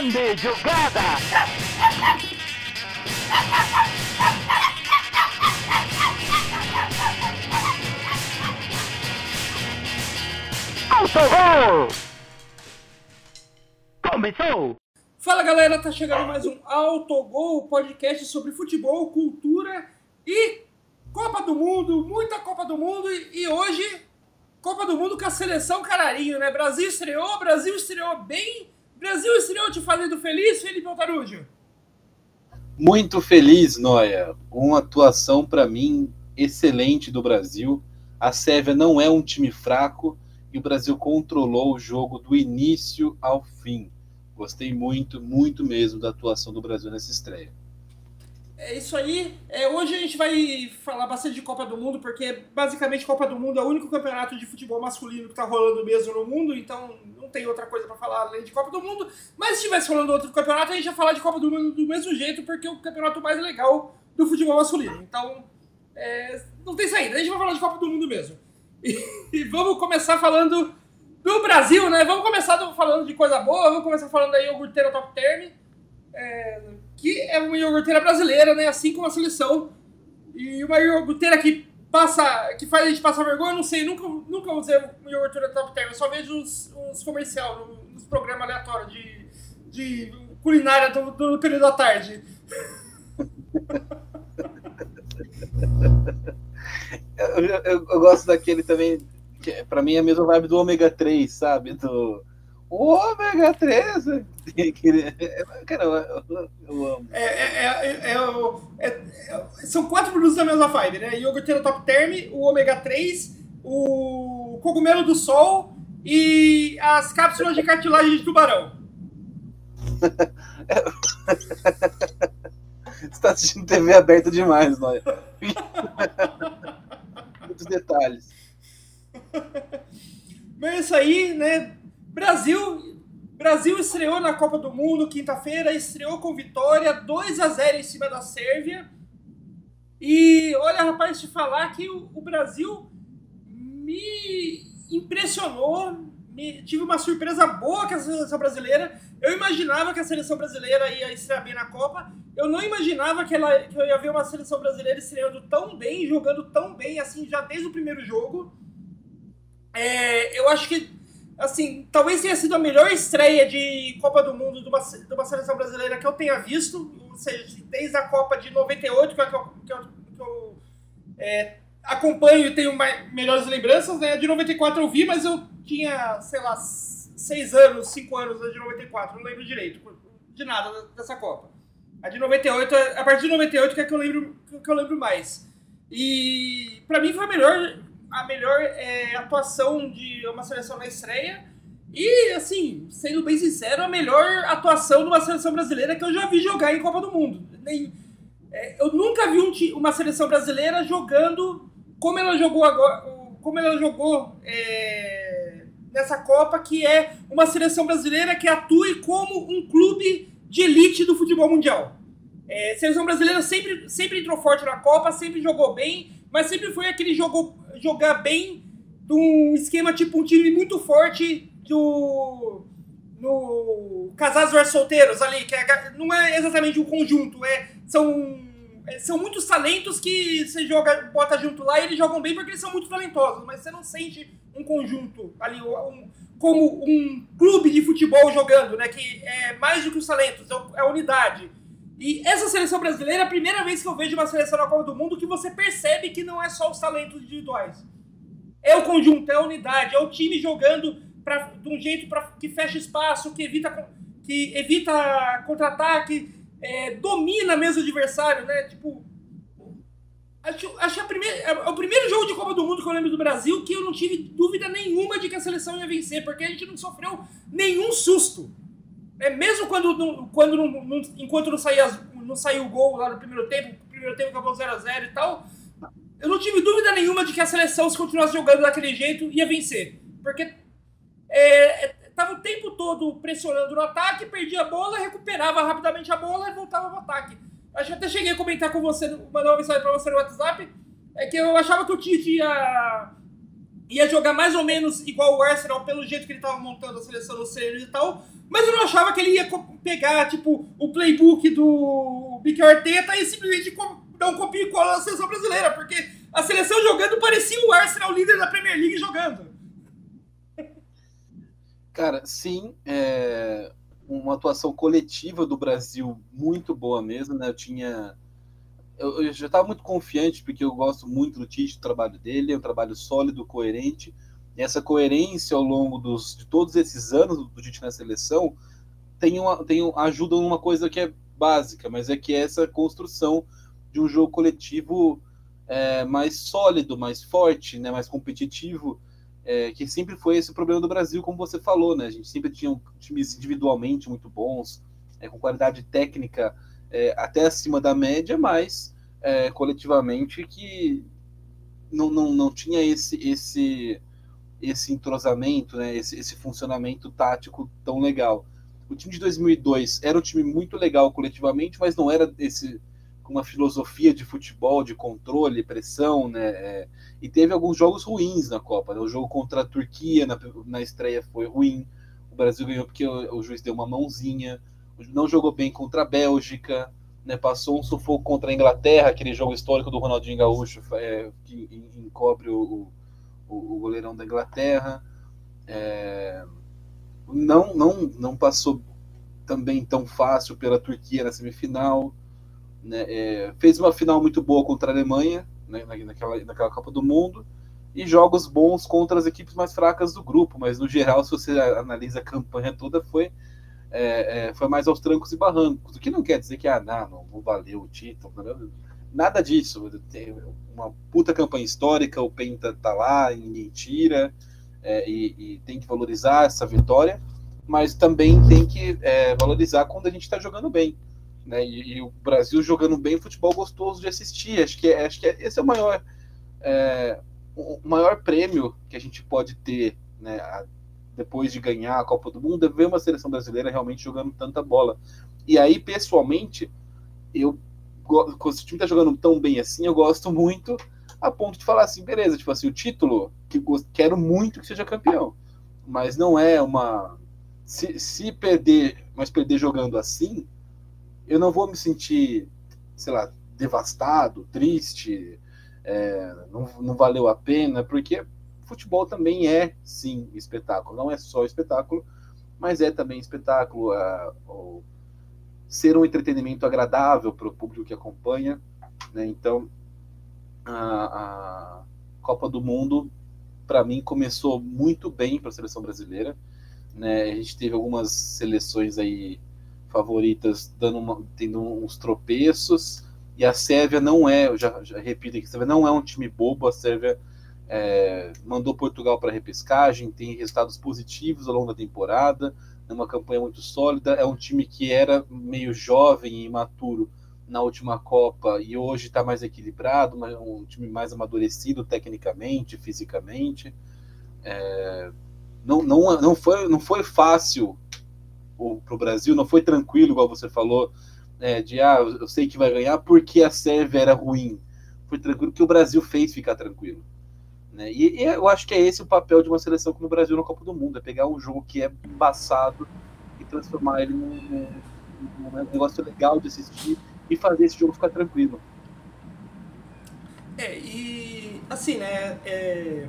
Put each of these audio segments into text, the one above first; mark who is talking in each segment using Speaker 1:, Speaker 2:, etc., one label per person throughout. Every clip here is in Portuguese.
Speaker 1: Grande jogada! Autogol! Começou!
Speaker 2: Fala galera, tá chegando mais um Autogol, podcast sobre futebol, cultura e Copa do Mundo, muita Copa do Mundo e, hoje Copa do Mundo com a seleção cararinho, né? Brasil estreou, Brasil estreou bem, Brasil estreou te fazendo feliz, Felipe Altarujo?
Speaker 3: Muito feliz, Noia. Uma atuação para mim excelente do Brasil. A Sérvia não é um time fraco e o Brasil controlou o jogo do início ao fim. Gostei muito, muito mesmo da atuação do Brasil nessa estreia.
Speaker 2: É isso aí. É, hoje a gente vai falar bastante de Copa do Mundo, porque basicamente Copa do Mundo é o único campeonato de futebol masculino que está rolando mesmo no mundo, então não tem outra coisa para falar além de Copa do Mundo. Mas se estivesse rolando outro campeonato, a gente ia falar de Copa do Mundo do mesmo jeito, porque é o campeonato mais legal do futebol masculino. Então, é, não tem saída, a gente vai falar de Copa do Mundo mesmo. E, e vamos começar falando do Brasil, né? Vamos começar falando de coisa boa, vamos começar falando aí o iogurteira top term. É, que é uma iogurteira brasileira, né? Assim como a seleção. E uma iogurteira que passa, que faz a gente passar vergonha, não sei, nunca, nunca usei uma iogurteira top term, eu só vejo os, os comerciais, nos programas aleatórios de, de culinária do, do período da tarde.
Speaker 3: eu, eu, eu, gosto daquele também, que pra mim é a mesma vibe do ômega 3, sabe? Do ômega 3. Caramba, eu amo.
Speaker 2: É, é, é, são quatro produtos da mesma vibe, né? Iogurteiro Top Term, o ômega 3, o cogumelo do sol e as cápsulas de cartilagem de tubarão.
Speaker 3: Você tá assistindo TV aberta demais, Noia. Muitos detalhes.
Speaker 2: Mas é isso aí, né? Brasil, Brasil estreou na Copa do Mundo quinta-feira, estreou com vitória 2 a 0 em cima da Sérvia. E olha, rapaz, te falar que o, o Brasil me impressionou, me, tive uma surpresa boa com a seleção brasileira. Eu imaginava que a seleção brasileira ia estrear bem na Copa. Eu não imaginava que, ela, que eu ia ver uma seleção brasileira estreando tão bem, jogando tão bem, assim, já desde o primeiro jogo. É, eu acho que assim, talvez tenha sido a melhor estreia de Copa do Mundo de uma, de uma seleção brasileira que eu tenha visto, ou seja, desde a Copa de 98, que, é que eu, que eu, que eu é, acompanho e tenho mais, melhores lembranças, né? De 94 eu vi, mas eu tinha, sei lá, 6 anos, 5 anos a de 94, não lembro direito de nada dessa Copa. A de 98, a partir de 98 que é que eu lembro, que eu lembro mais. E para mim foi a melhor a melhor é, atuação de uma seleção na estreia. E, assim, sendo bem sincero, a melhor atuação de uma seleção brasileira que eu já vi jogar em Copa do Mundo. Nem, é, eu nunca vi um, uma seleção brasileira jogando como ela jogou agora, como ela jogou é, nessa Copa, que é uma seleção brasileira que atue como um clube de elite do futebol mundial. É, a seleção brasileira sempre, sempre entrou forte na Copa, sempre jogou bem, mas sempre foi aquele jogo jogar bem de um esquema tipo um time muito forte do no Casados versus Solteiros ali, que é, não é exatamente um conjunto, é são é, são muitos talentos que você joga, bota junto lá e eles jogam bem porque eles são muito talentosos, mas você não sente um conjunto ali, um, como um clube de futebol jogando, né? Que é mais do que os talentos, é a unidade. E essa seleção brasileira é a primeira vez que eu vejo uma seleção na Copa do Mundo que você percebe que não é só os talentos individuais. É o conjunto, é a unidade, é o time jogando pra, de um jeito pra, que fecha espaço, que evita, que evita contra-ataque, é, domina mesmo o adversário, né? Tipo, acho, acho a primeira, é, é o primeiro jogo de Copa do Mundo que eu lembro do Brasil que eu não tive dúvida nenhuma de que a seleção ia vencer, porque a gente não sofreu nenhum susto. É, mesmo quando, não, quando não, não, enquanto não saía, não saiu o gol lá no primeiro tempo, o primeiro tempo acabou 0x0 e tal, eu não tive dúvida nenhuma de que a seleção, se continuasse jogando daquele jeito, ia vencer. Porque é, é tava o tempo todo pressionando no ataque, perdia a bola, recuperava rapidamente a bola e voltava ao ataque. Acho que até cheguei a comentar com você, mandar uma mensagem para você no WhatsApp, é que eu achava que o Tite ia ia jogar mais ou menos igual o Arsenal pelo jeito que ele estava montando a seleção no treinos e tal, mas eu não achava que ele ia pegar, tipo, o playbook do Mikel Arteta e simplesmente dar um copia e cola na seleção brasileira, porque a seleção jogando parecia o Arsenal líder da Premier League jogando.
Speaker 3: Cara, sim, é uma atuação coletiva do Brasil muito boa mesmo, né? Eu tinha eu, eu já estava muito confiante, porque eu gosto muito do Tite, do trabalho dele, é um trabalho sólido, coerente. E essa coerência ao longo dos, de todos esses anos do Tite na seleção tem, uma, tem ajuda numa coisa que é básica, mas é que é essa construção de um jogo coletivo é, mais sólido, mais forte, né, mais competitivo, é, que sempre foi esse o problema do Brasil, como você falou, né? A gente sempre tinha times individualmente muito bons, é, com qualidade técnica é, até acima da média, mas é, coletivamente que não, não, não tinha esse, esse, esse entrosamento, né, esse, esse funcionamento tático tão legal. O time de 2002 era um time muito legal coletivamente, mas não era esse uma filosofia de futebol, de controle, pressão, né? É, e teve alguns jogos ruins na Copa. Né? O jogo contra a Turquia na, na estreia foi ruim. O Brasil ganhou porque o, o juiz deu uma mãozinha não jogou bem contra a Bélgica, né, passou um sufoco contra a Inglaterra, aquele jogo histórico do Ronaldinho Gaúcho, é, que encobre o, o, o, goleirão da Inglaterra. É, não, não, não passou também tão fácil pela Turquia na semifinal. Né, é, fez uma final muito boa contra a Alemanha, né, naquela, naquela Copa do Mundo, e jogos bons contra as equipes mais fracas do grupo, mas no geral, se você analisa a campanha toda, foi é, é, foi mais aos trancos e barrancos. O que não quer dizer que ah, não, não valeu o título. Nada disso. Tem uma puta campanha histórica, o Penta tá lá, ninguém tira, é, e, e, tem que valorizar essa vitória, mas também tem que é, valorizar quando a gente está jogando bem. Né? E, e, o Brasil jogando bem, futebol gostoso de assistir. Acho que, é, acho que é, esse é o maior, é, o maior prêmio que a gente pode ter né, depois de ganhar a Copa do Mundo, é ver uma seleção brasileira realmente jogando tanta bola. E aí, pessoalmente, eu quando o time tá jogando tão bem assim, eu gosto muito a ponto de falar assim, beleza, tipo assim, o título, que quero muito que seja campeão. Mas não é uma. Se, se perder, mas perder jogando assim, eu não vou me sentir, sei lá, devastado, triste, é, não, não valeu a pena, porque futebol também é, sim, espetáculo. Não é só espetáculo, mas é também espetáculo. Uh, ser um entretenimento agradável para o público que acompanha. Né? Então, a, a Copa do Mundo, para mim, começou muito bem para a seleção brasileira. Né? A gente teve algumas seleções aí favoritas dando uma, tendo uns tropeços. E a Sérvia não é, eu já, já repito aqui, a Sérvia não é um time bobo, a Sérvia é, mandou Portugal para repescagem, tem resultados positivos ao longo da temporada, é uma campanha muito sólida. É um time que era meio jovem e imaturo na última Copa e hoje está mais equilibrado, um time mais amadurecido tecnicamente, fisicamente. É, não, não, não, foi, não foi fácil para o Brasil, não foi tranquilo, igual você falou, é, de ah, eu sei que vai ganhar porque a Sérvia era ruim. Foi tranquilo que o Brasil fez ficar tranquilo. Né? E, e, eu acho que é esse o papel de uma seleção como o Brasil na Copa do Mundo, é pegar um jogo que é embaçado e transformar ele num, num, num negócio legal de assistir e fazer esse jogo ficar tranquilo.
Speaker 2: É, e assim, né, é,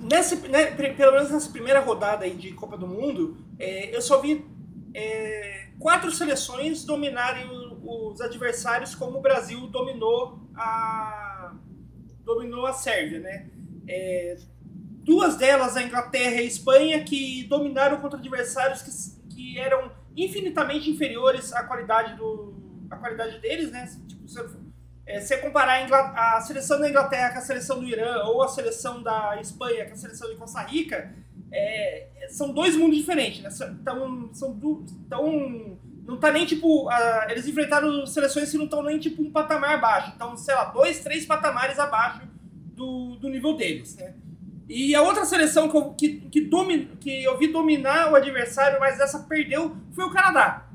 Speaker 2: nessa, né, pelo menos nessa primeira rodada aí de Copa do Mundo, é, eu só vi é, quatro seleções dominarem os adversários como o Brasil dominou a dominou a Sérvia, né? É, duas delas, a Inglaterra e a Espanha, que dominaram contra adversários que, que eram infinitamente inferiores à qualidade, do, à qualidade deles, né? Tipo, se é, comparar a, a, seleção da Inglaterra com a seleção do Irã ou a seleção da Espanha com a seleção de Costa Rica, é, são dois mundos diferentes, né? Então, são, tão, não tá nem tipo. Eles enfrentaram seleções que não estão nem tipo um patamar abaixo. Então, sei lá, dois, três patamares abaixo do, do nível deles, né? E a outra seleção que eu, que, que, domin, que eu vi dominar o adversário, mas essa perdeu, foi o Canadá.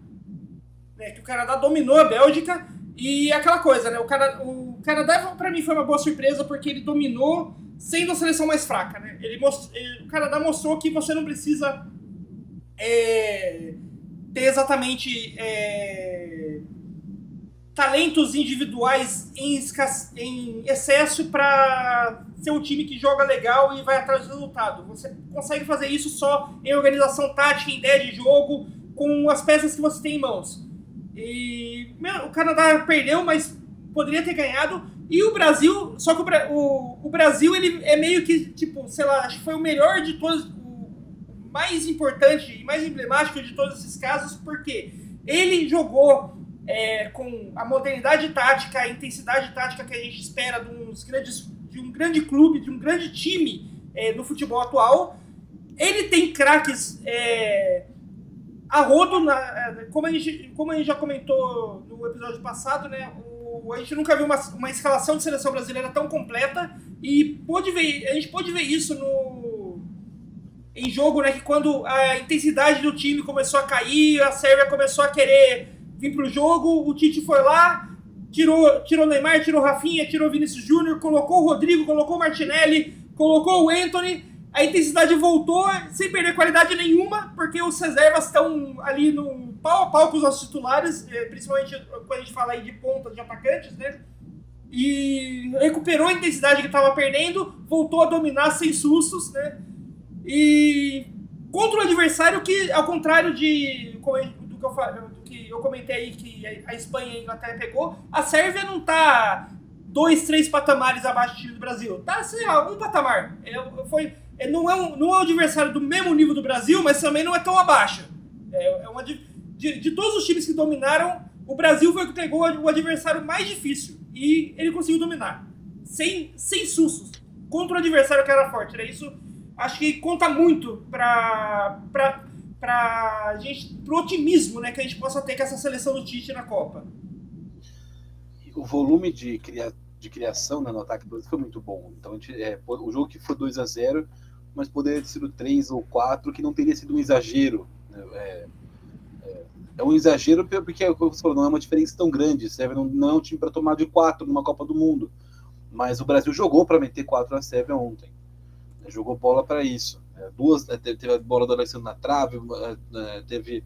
Speaker 2: Né? Que o Canadá dominou a Bélgica e aquela coisa, né? O, Cana, o Canadá, para mim, foi uma boa surpresa porque ele dominou sendo a seleção mais fraca, né? Ele most... ele, o Canadá mostrou que você não precisa é, ter exatamente é, talentos individuais em, em excesso para ser um time que joga legal e vai atrás do resultado. Você consegue fazer isso só em organização tática, em ideia de jogo, com as peças que você tem em mãos. E o Canadá perdeu, mas poderia ter ganhado. E o Brasil, só que o, o, o, Brasil ele é meio que, tipo, sei lá, acho que foi o melhor de todos, mais importante e mais emblemático de todos esses casos, porque ele jogou é, com a modernidade tática, a intensidade tática que a gente espera de, uns grandes, de um grande clube, de um grande time é, no futebol atual. Ele tem craques é, a rodo, na, é, como, a gente, como a gente já comentou no episódio passado, né? A gente nunca viu uma, uma escalação de seleção brasileira tão completa e pôde ver, a gente pôde ver isso no, em jogo, né? Que quando a intensidade do time começou a cair, a Sérvia começou a querer vir pro jogo, o Tite foi lá, tirou, tirou Neymar, tirou Rafinha, tirou Vinícius Júnior, colocou o Rodrigo, colocou o Martinelli, colocou o Anthony a intensidade voltou sem perder qualidade nenhuma, porque os reservas estão ali no pau a pau com os nossos titulares, eh, principalmente quando a gente fala aí de pontas de atacantes, né? E recuperou a intensidade que estava perdendo, voltou a dominar sem sustos, né? E contra o adversário que, ao contrário de do que eu, eu comentei aí que a Espanha e a Inglaterra pegou, a Sérvia não está dois, três patamares abaixo do Brasil. Tá, sei lá, um patamar. É, foi é, não, é um, não é um adversário do mesmo nível do Brasil, mas também não é tão abaixo. É, é uma, de, de, todos os times que dominaram, o Brasil foi o que pegou o adversário mais difícil. E ele conseguiu dominar. Sem, sem sustos. Contra o adversário que era forte. Né? Isso acho que conta muito para para gente pro otimismo né, que a gente possa ter com essa seleção do Tite na Copa.
Speaker 3: O volume de, cria, de criação né, no ataque do foi muito bom. Então, gente, é, o jogo que foi 2 a 0 mas poderia ter sido três ou quatro, que não teria sido um exagero. Né? É, é, é, um exagero porque, você falou, não é uma diferença tão grande. Sérvia não, não é um time para tomar de quatro numa Copa do Mundo. Mas o Brasil jogou para meter quatro na Sérvia ontem. Jogou bola para isso. É, duas, né, teve, a bola do Alexandre na trave, né, teve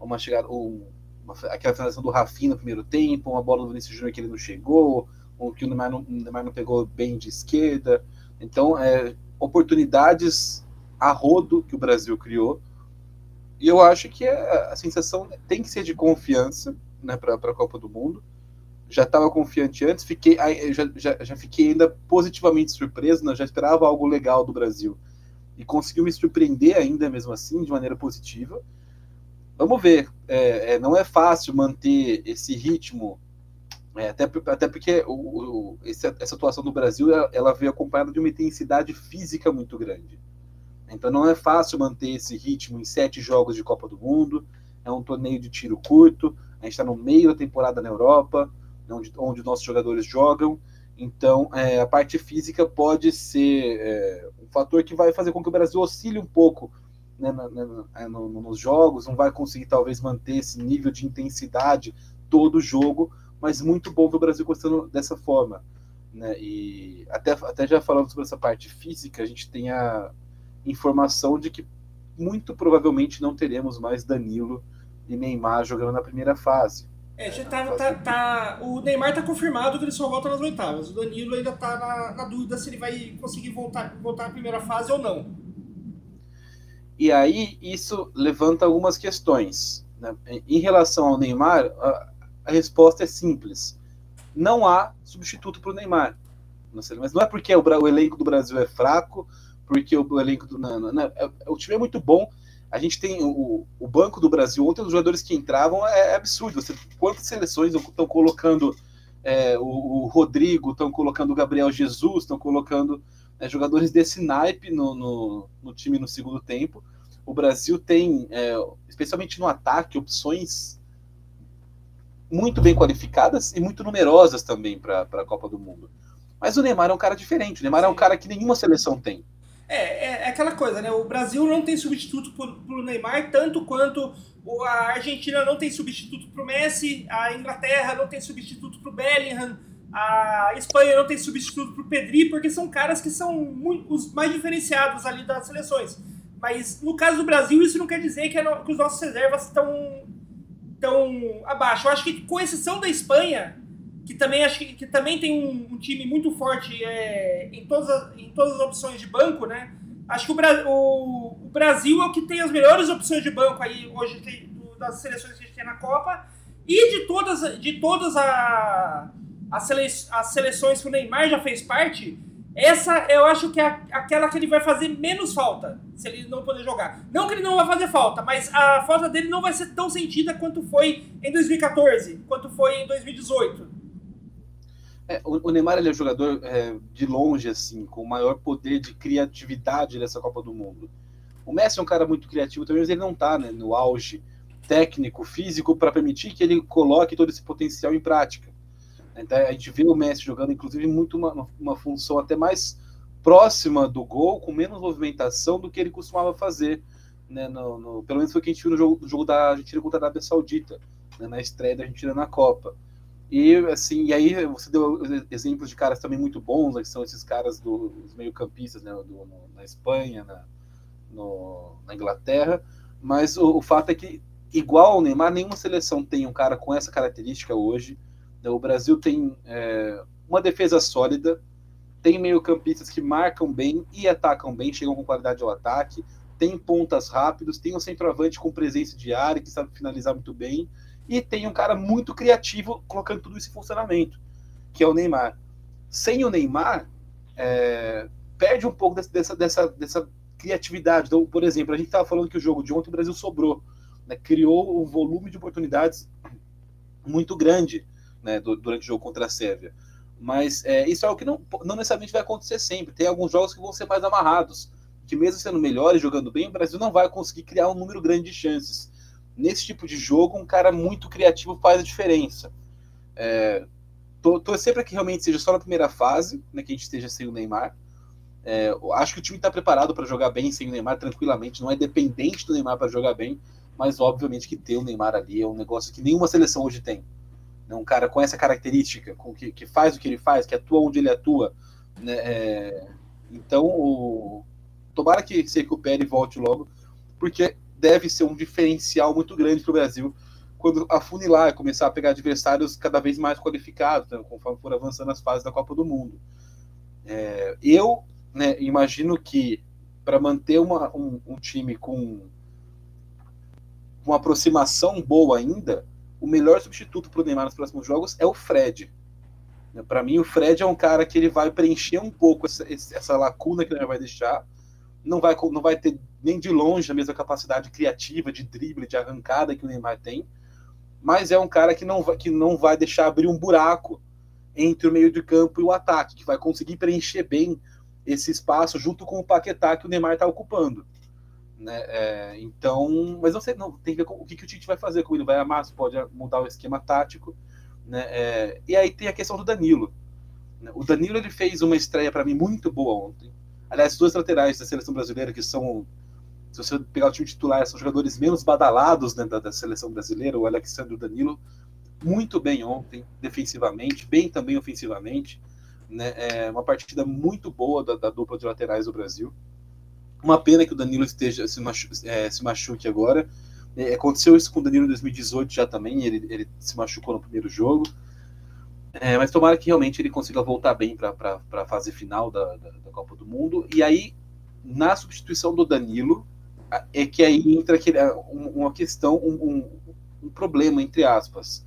Speaker 3: uma chegada, um, uma, aquela finalização do Rafinha no primeiro tempo, uma bola do Vinícius Júnior que ele não chegou, um, que o Neymar não, Neymar não pegou bem de esquerda. Então, é, oportunidades a rodo que o Brasil criou. E eu acho que a, a sensação tem que ser de confiança né, para a Copa do Mundo. Já estava confiante antes, fiquei, já, já, já fiquei ainda positivamente surpreso, né, já esperava algo legal do Brasil. E conseguiu me surpreender ainda mesmo assim, de maneira positiva. Vamos ver. É, é, não é fácil manter esse ritmo é, até, até porque o, o, essa, essa atuação do Brasil ela veio acompanhada de uma intensidade física muito grande. Então não é fácil manter esse ritmo em sete jogos de Copa do Mundo. É um torneio de tiro curto. A gente está no meio da temporada na Europa, onde, onde nossos jogadores jogam. Então é, a parte física pode ser é, um fator que vai fazer com que o Brasil oscile um pouco né, na, na, no, nos jogos. Não vai conseguir talvez manter esse nível de intensidade todo jogo mas muito bom ver o Brasil gostando dessa forma. Né? E até, até já falando sobre essa parte física, a gente tem a informação de que muito provavelmente não teremos mais Danilo e Neymar jogando na primeira fase.
Speaker 2: É, já tá, tá, tá, o Neymar tá confirmado que ele só volta nas oitavas. O Danilo ainda tá na, na dúvida se ele vai conseguir voltar, voltar na primeira fase ou não.
Speaker 3: E aí, isso levanta algumas questões. Né? Em relação ao Neymar, a resposta é simples. Não há substituto para o Neymar. Mas não é porque o, o, elenco do Brasil é fraco, porque o, o elenco do. Não, não, é, o time é muito bom. A gente tem o, o banco do Brasil. Ontem os jogadores que entravam é, é absurdo. Você, quantas seleções estão colocando é, o, o, Rodrigo, estão colocando o Gabriel Jesus, estão colocando é, jogadores desse naipe no, no, no, time no segundo tempo. O Brasil tem, é, especialmente no ataque, opções muito bem qualificadas e muito numerosas também para a Copa do Mundo. Mas o Neymar é um cara diferente. O Neymar Sim. é um cara que nenhuma seleção tem.
Speaker 2: É, é, é, aquela coisa, né? O Brasil não tem substituto para o Neymar, tanto quanto a Argentina não tem substituto para o Messi, a Inglaterra não tem substituto para o Bellingham, a Espanha não tem substituto para o Pedri, porque são caras que são muito, os mais diferenciados ali das seleções. Mas no caso do Brasil, isso não quer dizer que, é que os nossos reservas estão tão abaixo. Eu acho que, com exceção da Espanha, que também acho que, que também tem um, um time muito forte é, em, todas as, em todas as opções de banco, né? Acho que o, Bra o, o, Brasil é o que tem as melhores opções de banco aí hoje tem, das seleções que a gente tem na Copa. E de todas, de todas a, as, sele, as seleções que o Neymar já fez parte, essa eu acho que é aquela que ele vai fazer menos falta, se ele não poder jogar. Não que ele não vai fazer falta, mas a falta dele não vai ser tão sentida quanto foi em 2014, quanto foi em 2018.
Speaker 3: É, o, Neymar ele é um jogador é, de longe, assim, com o maior poder de criatividade dessa Copa do Mundo. O Messi é um cara muito criativo também, mas ele não está né, no auge técnico, físico, para permitir que ele coloque todo esse potencial em prática. Então, a gente vê o Messi jogando, inclusive, muito uma, uma função até mais próxima do gol, com menos movimentação do que ele costumava fazer. Né, no, no, pelo menos foi o que a gente viu no jogo, no jogo da Argentina contra a Arábia Saudita, né, na estreia da Argentina na Copa. E assim, e aí você deu exemplos de caras também muito bons, né, que são esses caras dos meio-campistas né, do, na Espanha, na, no, na Inglaterra. Mas o, o, fato é que, igual ao Neymar, nenhuma seleção tem um cara com essa característica hoje. Né, o Brasil tem é, uma defesa sólida, tem meio-campistas que marcam bem e atacam bem, chegam com qualidade ao ataque, tem pontas rápidos, tem um centroavante com presença de área que sabe finalizar muito bem e tem um cara muito criativo colocando tudo isso em funcionamento, que é o Neymar. Sem o Neymar, é, perde um pouco dessa, dessa, dessa criatividade. Então, por exemplo, a gente estava falando que o jogo de ontem o Brasil sobrou, né, criou um volume de oportunidades muito grande né, durante o jogo contra a Sérvia. Mas é, isso é algo que não, não necessariamente vai acontecer sempre. Tem alguns jogos que vão ser mais amarrados, que mesmo sendo melhores, jogando bem, o Brasil não vai conseguir criar um número grande de chances nesse tipo de jogo, um cara muito criativo faz a diferença. É, sempre que realmente seja só na primeira fase, né, que a gente esteja sem o Neymar. É, acho que o time está preparado para jogar bem sem o Neymar tranquilamente, não é dependente do Neymar para jogar bem, mas obviamente que ter o Neymar ali é um negócio que nenhuma seleção hoje tem. Né, um cara com essa característica, com que, que faz o que ele faz, que atua onde ele atua. Né, é, então, o, tomara que se recupere e volte logo, porque deve ser um diferencial muito grande para o Brasil quando afunilar, começar a pegar adversários cada vez mais qualificados, né, conforme for avançando as fases da Copa do Mundo. É, eu né, imagino que para manter uma, um, um, time com uma aproximação boa ainda, o melhor substituto para o Neymar nos próximos jogos é o Fred. Para mim, o Fred é um cara que ele vai preencher um pouco essa, essa lacuna que ele vai deixar não vai, não vai ter nem de longe a mesma capacidade criativa, de drible, de arrancada que o Neymar tem, mas é um cara que não vai, que não vai deixar abrir um buraco entre o meio de campo e o ataque, que vai conseguir preencher bem esse espaço junto com o Paquetá que o Neymar está ocupando. Né? É, então, mas não sei, não, tem que ver com, o que, que o Tite vai fazer, como ele vai amar, se pode mudar o esquema tático. Né? É, e aí tem a questão do Danilo. Né? O Danilo ele fez uma estreia para mim muito boa ontem. Aliás, duas laterais da seleção brasileira que são, se você pegar o time titular, são jogadores menos badalados né, da, da, seleção brasileira, o Alexandre o Danilo, muito bem ontem, defensivamente, bem também ofensivamente. Né, é uma partida muito boa da, da, dupla de laterais do Brasil. Uma pena que o Danilo esteja se, machu, é, se machuque agora. É, aconteceu isso com o Danilo em 2018 já também, ele, ele se machucou no primeiro jogo. É, mas tomara que realmente ele consiga voltar bem para a fase final da, da, da, Copa do Mundo. E aí, na substituição do Danilo, é que aí entra aquele, uma questão, um, um, um, problema, entre aspas.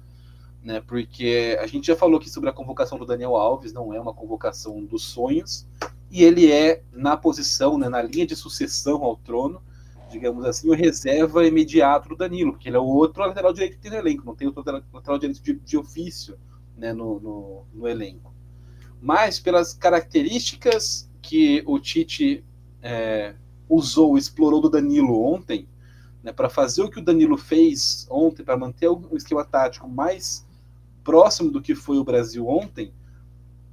Speaker 3: Né? Porque a gente já falou aqui sobre a convocação do Daniel Alves, não é uma convocação dos sonhos, e ele é na posição, né, na linha de sucessão ao trono, digamos assim, o reserva imediato do Danilo, porque ele é o outro lateral direito que tem no elenco, não tem outro lateral direito de, de ofício né, no, no, no, elenco. Mas pelas características que o Tite é, usou, explorou do Danilo ontem, né, para fazer o que o Danilo fez ontem, para manter o esquema tático mais próximo do que foi o Brasil ontem,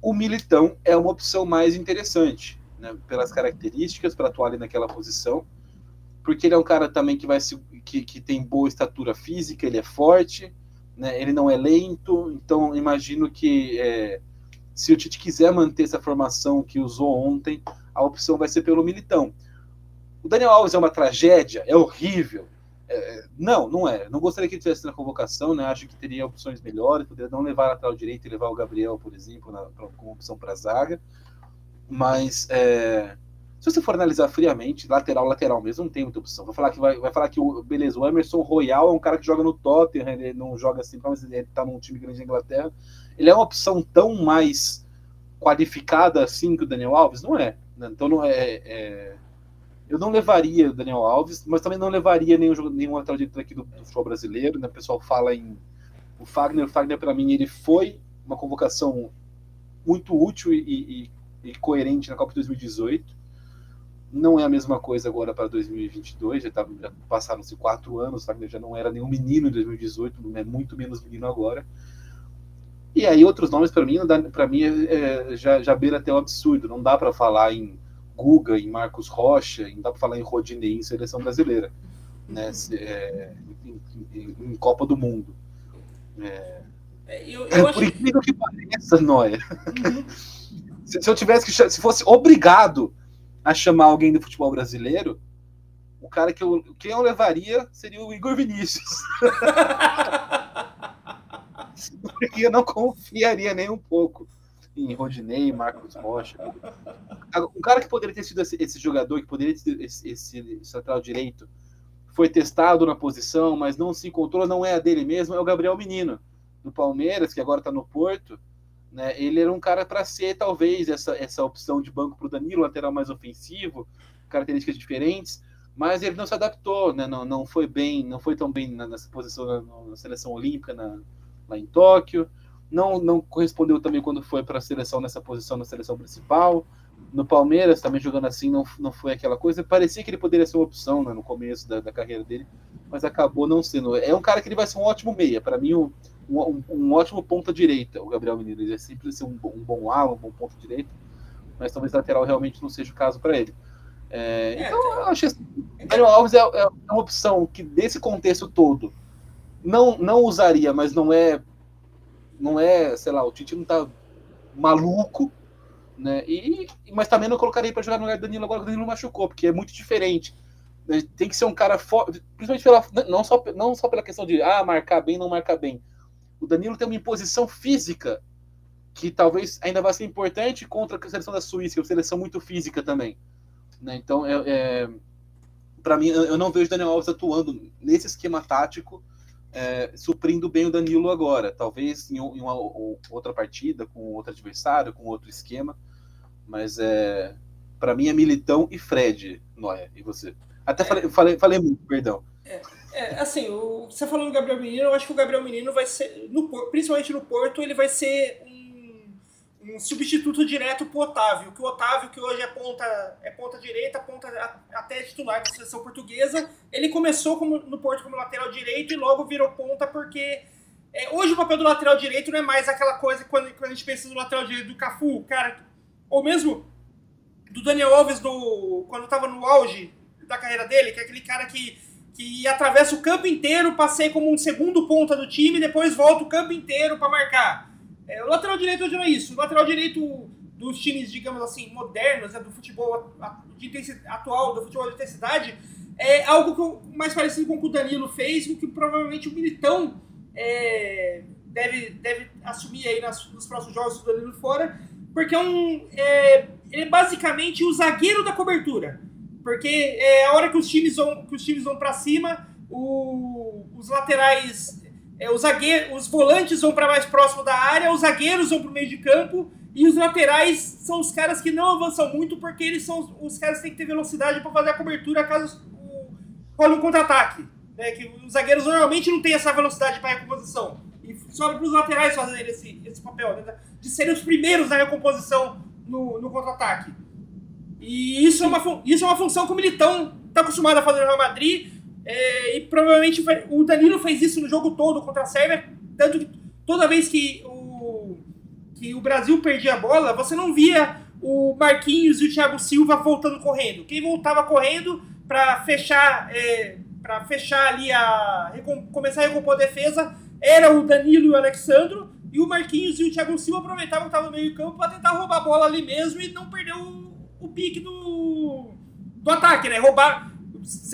Speaker 3: o Militão é uma opção mais interessante, né, pelas características para atuar ali naquela posição, porque ele é um cara também que vai se, que, que tem boa estatura física, ele é forte, né? ele não é lento, então imagino que é, se o Tite quiser manter essa formação que usou ontem, a opção vai ser pelo Militão. O Daniel Alves é uma tragédia, é horrível. É, não, não é. Não gostaria que ele tivesse na convocação, né? Acho que teria opções melhores, poderia não levar a lateral direito e levar o Gabriel, por exemplo, na, pra, como opção para zaga. Mas é, se você for analisar friamente, lateral, lateral mesmo, não tem muita opção. Vai falar que, vai, vai falar que o, beleza, o Emerson Royal é um cara que joga no Tottenham, ele não joga assim, mas ele tá num time grande da Inglaterra. Ele é uma opção tão mais qualificada assim que o Daniel Alves? Não é. Né? Então não é, é, eu não levaria o Daniel Alves, mas também não levaria nenhum, nenhum lateral direito aqui do, do futebol brasileiro. Né? O pessoal fala em o Fagner. O Fagner, para mim, ele foi uma convocação muito útil e, e, e coerente na Copa de 2018 não é a mesma coisa agora para 2022, já, tá, já passaram-se quatro anos, Wagner já não era nenhum menino em 2018, é muito menos menino agora. E aí outros nomes para mim, para mim é, é, já, já beira até o absurdo. Não dá para falar em Guga, em Marcos Rocha, não dá para falar em Rodinei em seleção brasileira, né? É, em, em, em, Copa do Mundo. É, é eu, eu por incrível que pareça, Noia. Uhum. se, se eu tivesse que se fosse obrigado a chamar alguém do futebol brasileiro, o cara que eu, quem eu levaria seria o Igor Vinícius. Porque eu não confiaria nem um pouco em Rodinei, Marcos Rocha. Um cara que poderia ter sido esse, esse jogador, que poderia ter sido esse, esse, central direito, foi testado na posição, mas não se encontrou, não é a dele mesmo, é o Gabriel Menino, do Palmeiras, que agora está no Porto. Né? Ele era um cara para ser, talvez, essa, essa opção de banco para o Danilo, lateral mais ofensivo, características diferentes, mas ele não se adaptou, né? não, não foi bem, não foi tão bem nessa posição na, na seleção olímpica na, lá em Tóquio, não, não correspondeu também quando foi para a seleção nessa posição na seleção principal. No Palmeiras, também jogando assim, não, não foi aquela coisa. Parecia que ele poderia ser uma opção né, no começo da, da carreira dele, mas acabou não sendo. É um cara que ele vai ser um ótimo meia. Para mim, um, um, um, ótimo ponta direita, o Gabriel Menino. Ele é sempre ser um, um bom ala, um bom ponto direito, mas talvez lateral realmente não seja o caso para ele. É, é, então, eu acho que assim, Daniel Alves é, é, uma opção que, desse contexto todo, não, não usaria, mas não é. Não é, sei lá, o Tite não tá maluco, né? E, mas também não colocaria para jogar no lugar do Danilo agora que o Danilo machucou, porque é muito diferente. Né? Tem que ser um cara forte, principalmente pela, não, só, não só pela questão de ah, marcar bem, não marcar bem o Danilo tem uma imposição física que talvez ainda vá ser importante contra a seleção da Suíça, que é uma seleção muito física também. Né? Então, é, é para mim, eu não vejo o Daniel Alves atuando nesse esquema tático, é, suprindo bem o Danilo agora. Talvez em, uma, outra partida, com outro adversário, com outro esquema. Mas é, para mim é Militão e Fred, Noia. E você? Até falei, falei, falei muito, perdão.
Speaker 2: É. É, assim, o, você falou do Gabriel Menino, eu acho que o Gabriel Menino vai ser, no, principalmente no Porto, ele vai ser um, um substituto direto pro Otávio, que o Otávio, que hoje é ponta, é ponta direita, ponta até titular da seleção portuguesa, ele começou como, no Porto como lateral direito e logo virou ponta porque é, hoje o papel do lateral direito não é mais aquela coisa quando, quando a gente pensa no lateral direito do Cafu, cara, ou mesmo do Daniel Alves do, quando estava no auge da carreira dele, que é aquele cara que que atravessa o campo inteiro, passei como um segundo ponta do time, depois volta o campo inteiro para marcar. É, o lateral direito hoje não é isso. O lateral direito dos times, digamos assim, modernos, né, do futebol de atual, do futebol de intensidade, é algo que, mais parecido com o que o Danilo fez, o que provavelmente o Militão é, deve, deve assumir aí nas, nos próximos jogos do Danilo fora, porque é um, é, ele é basicamente o zagueiro da cobertura. Porque é a hora que os times vão, que os times vão para cima, o, os laterais, é, os, os volantes vão para mais próximo da área, os zagueiros vão para o meio de campo e os laterais são os caras que não avançam muito porque eles são os caras que têm que ter velocidade para fazer a cobertura caso role um contra-ataque. Né? Que os zagueiros normalmente não têm essa velocidade para recomposição. E sobra para os laterais fazerem esse, esse papel, né? de serem os primeiros na recomposição no, no contra-ataque. E isso é uma, isso é uma função que o Militão está acostumado a fazer no Real Madrid. É, e provavelmente o Danilo fez isso no jogo todo contra a Sérvia. Tanto que toda vez que o, que o Brasil perdia a bola, você não via o Marquinhos e o Thiago Silva voltando correndo. Quem voltava correndo para fechar, é, para fechar ali a começar a recompor a defesa era o Danilo e o Alexandro, e o Marquinhos e o Thiago Silva aproveitavam que estavam no meio campo para tentar roubar a bola ali mesmo e não perder o pique do, do ataque, né? Roubar.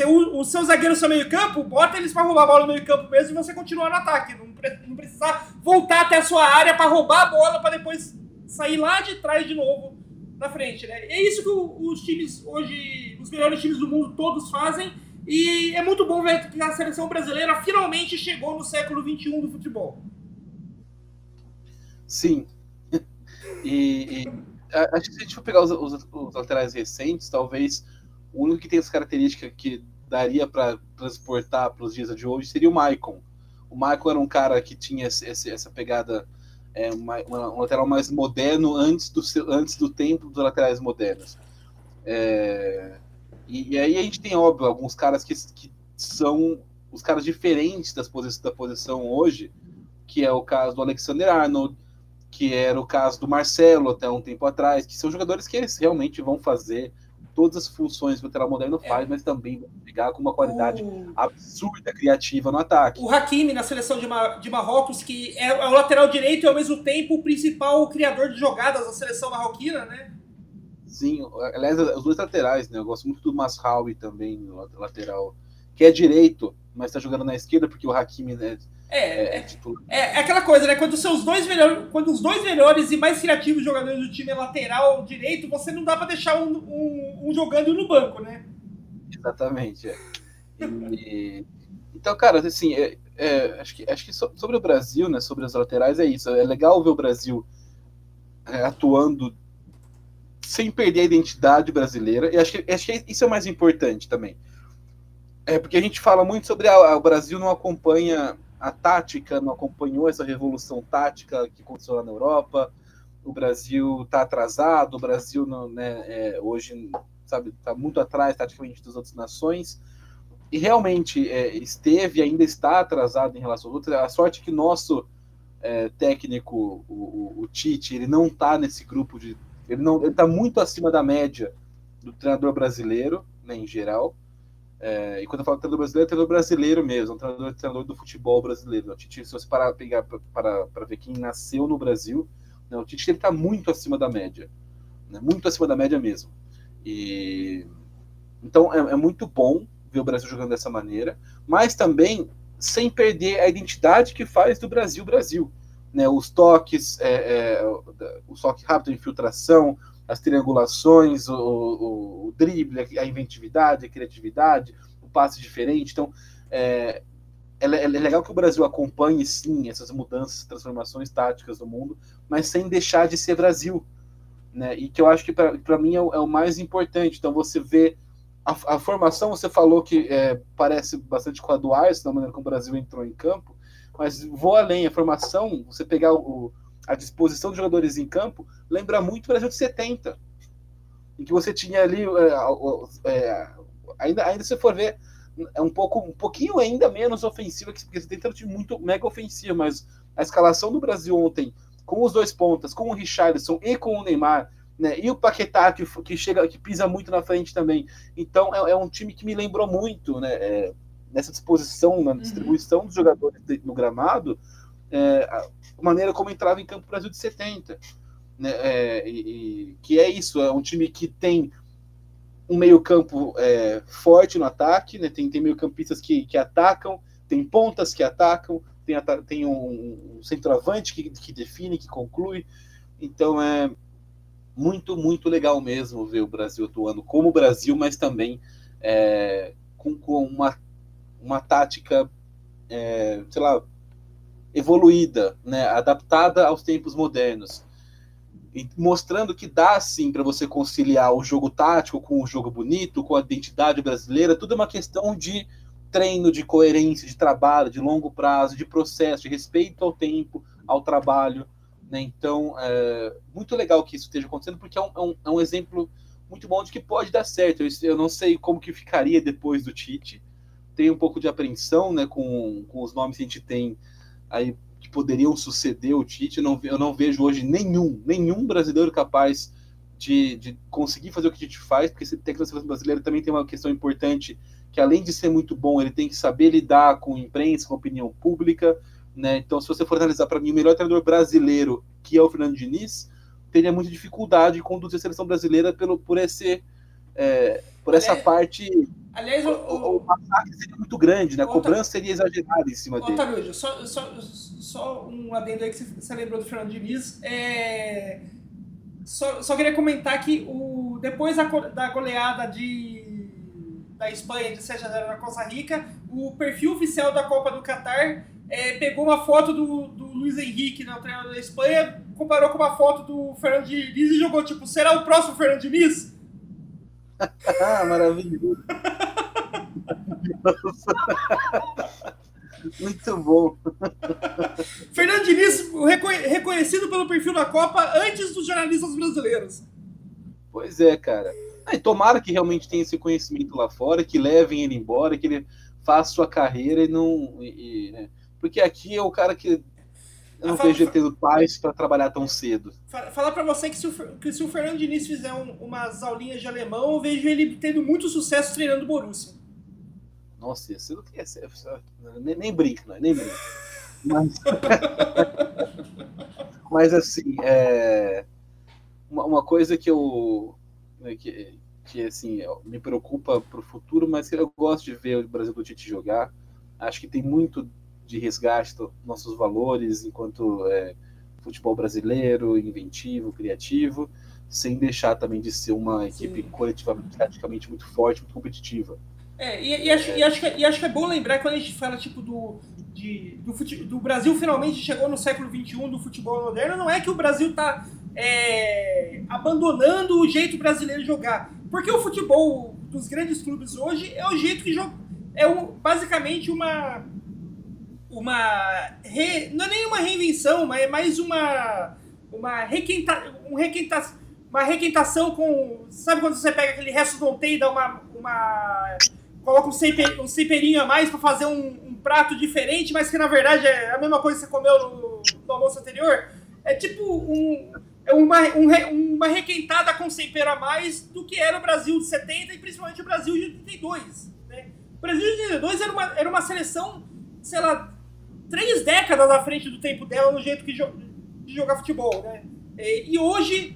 Speaker 2: O, o seu zagueiro seu meio campo, bota eles para roubar a bola no meio campo mesmo e você continuar no ataque. Não, não precisar voltar até a sua área para roubar a bola para depois sair lá de trás de novo na frente, né? É isso que os times hoje, os melhores times do mundo todos fazem e é muito bom ver que a seleção brasileira finalmente chegou no século XXI do futebol.
Speaker 3: Sim. E, e acho que se a gente for pegar os, os, os, laterais recentes, talvez o único que tem essa característica que daria para transportar para os dias de hoje seria o Maicon. O Maicon era um cara que tinha esse, essa pegada, é, uma, um lateral mais moderno antes do, antes do tempo dos laterais modernos. É, e, e, aí a gente tem, óbvio, alguns caras que, que são os caras diferentes das posi da posição hoje, que é o caso do Alexander Arnold, que era o caso do Marcelo até um tempo atrás, que são jogadores que eles realmente vão fazer todas as funções que o lateral moderno é. faz, mas também vão pegar com uma qualidade o... absurda, criativa no ataque.
Speaker 2: O Hakimi na seleção de, Mar de Marrocos, que é, é, o lateral direito e ao mesmo tempo o principal criador de jogadas da seleção marroquina, né?
Speaker 3: Sim, aliás, os dois laterais, né? Eu gosto muito do Masraoui também, lateral, que é direito, mas está jogando na esquerda, porque o Hakimi né,
Speaker 2: é, é, é, é, é, aquela coisa, né? Quando, seus dois melhores, quando os dois melhores e mais criativos jogadores do time é lateral direito, você não dá para deixar um, um, um, jogando no banco, né?
Speaker 3: Exatamente. É. E, então, cara, assim, é, é, acho que, acho que sobre o Brasil, né? Sobre as laterais, é isso. É legal ver o Brasil atuando sem perder a identidade brasileira. E acho que, acho que isso é o mais importante também. É porque a gente fala muito sobre a, a, o Brasil não acompanha a tática, não acompanhou essa revolução tática que aconteceu lá na Europa. O Brasil está atrasado, o Brasil não, né, é, hoje sabe está muito atrás taticamente das outras nações e realmente é, esteve ainda está atrasado em relação às outras. A sorte é que nosso é, técnico, o, o, o, Tite, ele não está nesse grupo de ele não está muito acima da média do treinador brasileiro, né, em geral. É, e quando eu falo treinador brasileiro, é treinador brasileiro mesmo, um treinador, treinador do futebol brasileiro. O Tite, se você parar pegar para, ver quem nasceu no Brasil, né, o Tite está muito acima da média, né, muito acima da média mesmo. E então é, é, muito bom ver o Brasil jogando dessa maneira, mas também sem perder a identidade que faz do Brasil Brasil né, os toques, é, é, o toque rápido, a infiltração, as triangulações, o, o, o, drible, a inventividade, a criatividade, o passe diferente. Então, é, é, é, legal que o Brasil acompanhe, sim, essas mudanças, transformações táticas do mundo, mas sem deixar de ser Brasil. Né? E que eu acho que para mim é o, é o, mais importante. Então, você vê a, a formação, você falou que é, parece bastante com a da maneira como o Brasil entrou em campo, mas vou além, a formação, você pegar o, a disposição dos jogadores em campo, lembra muito o Brasil de 70, em que você tinha ali, é, é, ainda, ainda se for ver, é um pouco, um pouquinho ainda menos ofensiva, porque você tem um time muito mega ofensivo, mas a escalação do Brasil ontem, com os dois pontas, com o Richardson e com o Neymar, né, e o Paquetá, que, que chega, que pisa muito na frente também. Então é, é um time que me lembrou muito, né? É, nessa disposição, na uhum. distribuição uhum. dos jogadores no gramado, é, a maneira como entrava em campo o Brasil de 70. Né, é, e, e, que é isso, é um time que tem um meio-campo é, forte no ataque, né, tem, tem meio-campistas que, que atacam, tem pontas que atacam, tem, tem um, um centroavante que, que define, que conclui. Então é muito, muito legal mesmo ver o Brasil atuando como o Brasil, mas também é, com, com uma uma tática, é, sei lá, evoluída, né, adaptada aos tempos modernos, e mostrando que dá sim para você conciliar o jogo tático com o jogo bonito, com a identidade brasileira, tudo é uma questão de treino, de coerência, de trabalho, de longo prazo, de processo, de respeito ao tempo, ao trabalho. Né? Então, é muito legal que isso esteja acontecendo, porque é um, é um, é exemplo muito bom de que pode dar certo. Eu, eu não sei como que ficaria depois do Tite, tem um pouco de apreensão né, com, com os nomes que a gente tem aí que poderiam suceder o Tite. Eu não, eu não vejo hoje nenhum, nenhum brasileiro capaz de, de conseguir fazer o que o Tite faz, porque esse técnico brasileiro também tem uma questão importante, que além de ser muito bom, ele tem que saber lidar com imprensa, com opinião pública, Né? Então, se você for analisar para mim o melhor treinador brasileiro, que é o Fernando Diniz, teria muita dificuldade em conduzir a seleção brasileira pelo, por esse é, por essa
Speaker 2: Aliás-
Speaker 3: parte.
Speaker 2: Aliás, o,
Speaker 3: O,
Speaker 2: o,
Speaker 3: massacre seria muito grande, né? A cobrança seria exagerada em cima dele.
Speaker 2: Otávio, só, só, só um adendo aí que você, lembrou do Fernando Diniz. É, só, só queria comentar que o, depois da, da goleada de, da Espanha de 7 a 0 na Costa Rica, o perfil oficial da Copa do Catar é, pegou uma foto do, do Luiz Henrique, né, o treinador da Espanha, comparou com uma foto do Fernando Diniz e jogou tipo, será o próximo Fernando Diniz?
Speaker 3: Ah, maravilhoso. muito bom.
Speaker 2: Fernando Diniz reco- reconhecido pelo perfil da Copa antes dos jornalistas brasileiros.
Speaker 3: Pois é, cara. Ah, tomara que realmente tenha esse conhecimento lá fora, que levem ele embora, que ele faça sua carreira e não. e- e, né? Porque aqui é o cara que. Eu não
Speaker 2: Ah,
Speaker 3: vejo ele tendo paz para trabalhar tão cedo.
Speaker 2: Fa- Falar pra você que se, o, que se o Fernando Diniz fizer um- umas aulinhas de alemão, eu vejo ele tendo muito sucesso treinando Borussia.
Speaker 3: Nossa, você não quer ser. Nem, nem brinca, não, é? nem brinca. Mas, mas assim, é, uma, uma coisa que eu. Que, que assim, me preocupa para o futuro, mas que eu gosto de ver o Brasil do Tite jogar. Acho que tem muito de resgate dos nossos valores enquanto é, futebol brasileiro, inventivo, criativo, sem deixar também de ser uma equipe
Speaker 2: Sim.
Speaker 3: coletivamente, taticamente muito forte, muito competitiva.
Speaker 2: É, e, e acho, e, acho que, e acho que é bom lembrar quando a gente fala tipo do, de, do, fute, do Brasil finalmente chegou no século XXI do futebol moderno, não é que o Brasil está abandonando o jeito brasileiro de jogar. Porque o futebol dos grandes clubes hoje é o jeito que joga. É um, basicamente uma. Uma. Re, não é nem uma reinvenção, mas é mais uma. Uma requenta, um requenta, uma requentação com. Sabe quando você pega aquele resto do ontem e dá uma. uma coloca um, temper, um temperinho a mais para fazer um, um, prato diferente, mas que na verdade é a mesma coisa que você comeu no, no almoço anterior? É tipo um, é uma, um, uma requentada com tempero a mais do que era o Brasil de 70 e principalmente o Brasil de 82. Né? O Brasil de 82 era uma, era uma seleção, sei lá, três décadas à frente do tempo dela no jeito que jo de jogar futebol. Né? E, e hoje,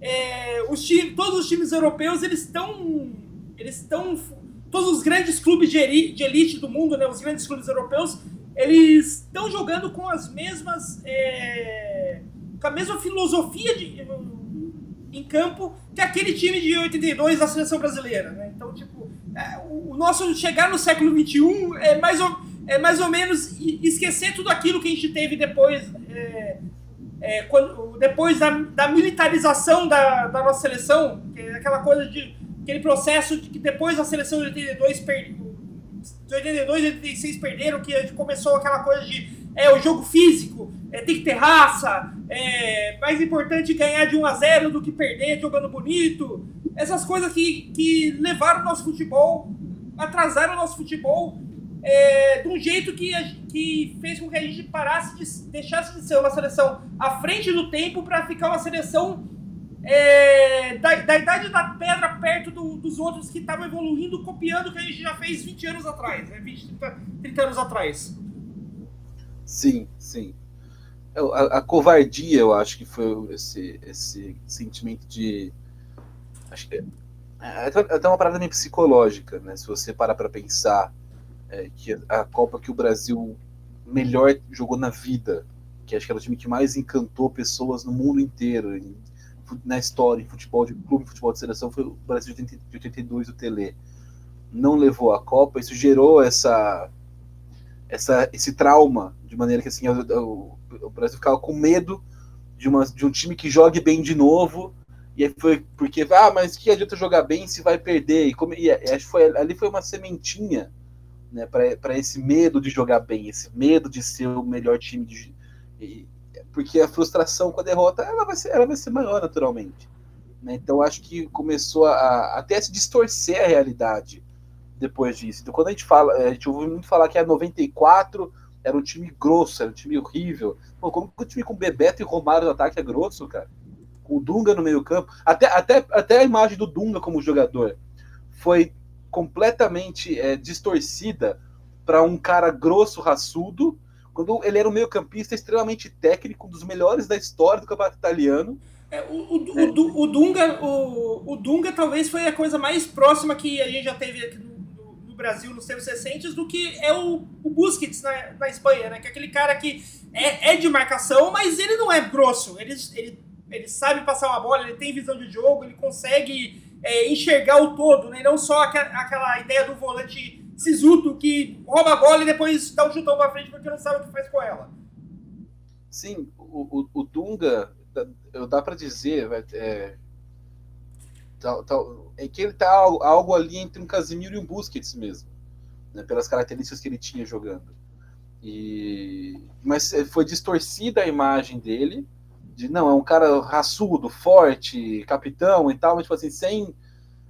Speaker 2: é, os time, todos os times europeus eles estão. Eles estão. Todos os grandes clubes de elite, de elite do mundo, né, os grandes clubes europeus, eles estão jogando com as mesmas. É, com a mesma filosofia de, em campo que aquele time de 82 da seleção brasileira. Né? Então, tipo, é, o, nosso chegar no século XXI é mais ou, é mais ou menos esquecer tudo aquilo que a gente teve depois. É, é, quando, depois da, da militarização da, da, nossa seleção, é aquela coisa de aquele processo de que depois da seleção de 82 perdeu, de 82 e 86 perderam, que começou aquela coisa de é, o jogo físico, é, tem que ter raça, é mais importante ganhar de 1 a 0 do que perder jogando bonito. Essas coisas que, que levaram o nosso futebol, atrasaram o nosso futebol é, de um jeito que, que fez com que a gente parasse de deixasse de ser uma seleção à frente do tempo para ficar uma seleção é, da, da, idade da pedra perto do, dos outros que estavam evoluindo, copiando o que a gente já fez 20 anos atrás, né? 20, 30, 30 anos atrás.
Speaker 3: Sim, sim. A, a, covardia, eu acho que foi esse, esse sentimento de. Acho que é, é até uma parada meio psicológica, né? Se você parar para pensar é, que a Copa que o Brasil melhor jogou na vida, que acho que era o time que mais encantou pessoas no mundo inteiro, em, na história, em futebol de clube, futebol de seleção, foi o Brasil de 82 do Tele. Não levou a Copa, isso gerou essa, essa, esse trauma, de maneira que assim, o, o, o Brasil ficava com medo de, uma, de um time que jogue bem de novo. E aí foi porque, ah, mas que adianta jogar bem se vai perder? E, como, e foi, ali foi uma sementinha né, para esse medo de jogar bem, esse medo de ser o melhor time. De, e, porque a frustração com a derrota ela vai ser, ela vai ser maior naturalmente. Né? Então acho que começou a, até se distorcer a realidade depois disso. Então quando a gente fala, a gente ouve muito falar que a 94 era um time grosso, era um time horrível. Pô, como que o time com Bebeto e Romário no ataque é grosso, cara? Com o Dunga no meio campo, até, até, até a imagem do Dunga como jogador foi completamente é, distorcida para um cara grosso, raçudo, Quando ele era um meio-campista extremamente técnico, um dos melhores da história do campeonato italiano.
Speaker 2: É, o, o, é. o, o, Dunga, o, o Dunga talvez foi a coisa mais próxima que a gente já teve aqui no, no, no Brasil nos tempos recentes do que é o, o Busquets na, na Espanha, né? Que é aquele cara que é, é de marcação, mas ele não é grosso. Ele, ele, ele sabe passar uma bola, ele tem visão de jogo, ele consegue é, enxergar o todo, né? Não só aquela, aquela ideia do volante sisuto que rouba a bola e depois dá um chutão pra frente porque não sabe o que faz com ela.
Speaker 3: Sim, o, o, o Dunga, eu dá para dizer, é, é que ele tá algo ali entre um Casimiro e um Busquets mesmo, né, pelas características que ele tinha jogando. E, mas foi distorcida a imagem dele, de não, é um cara raçudo, forte, capitão e tal, mas tipo assim, sem.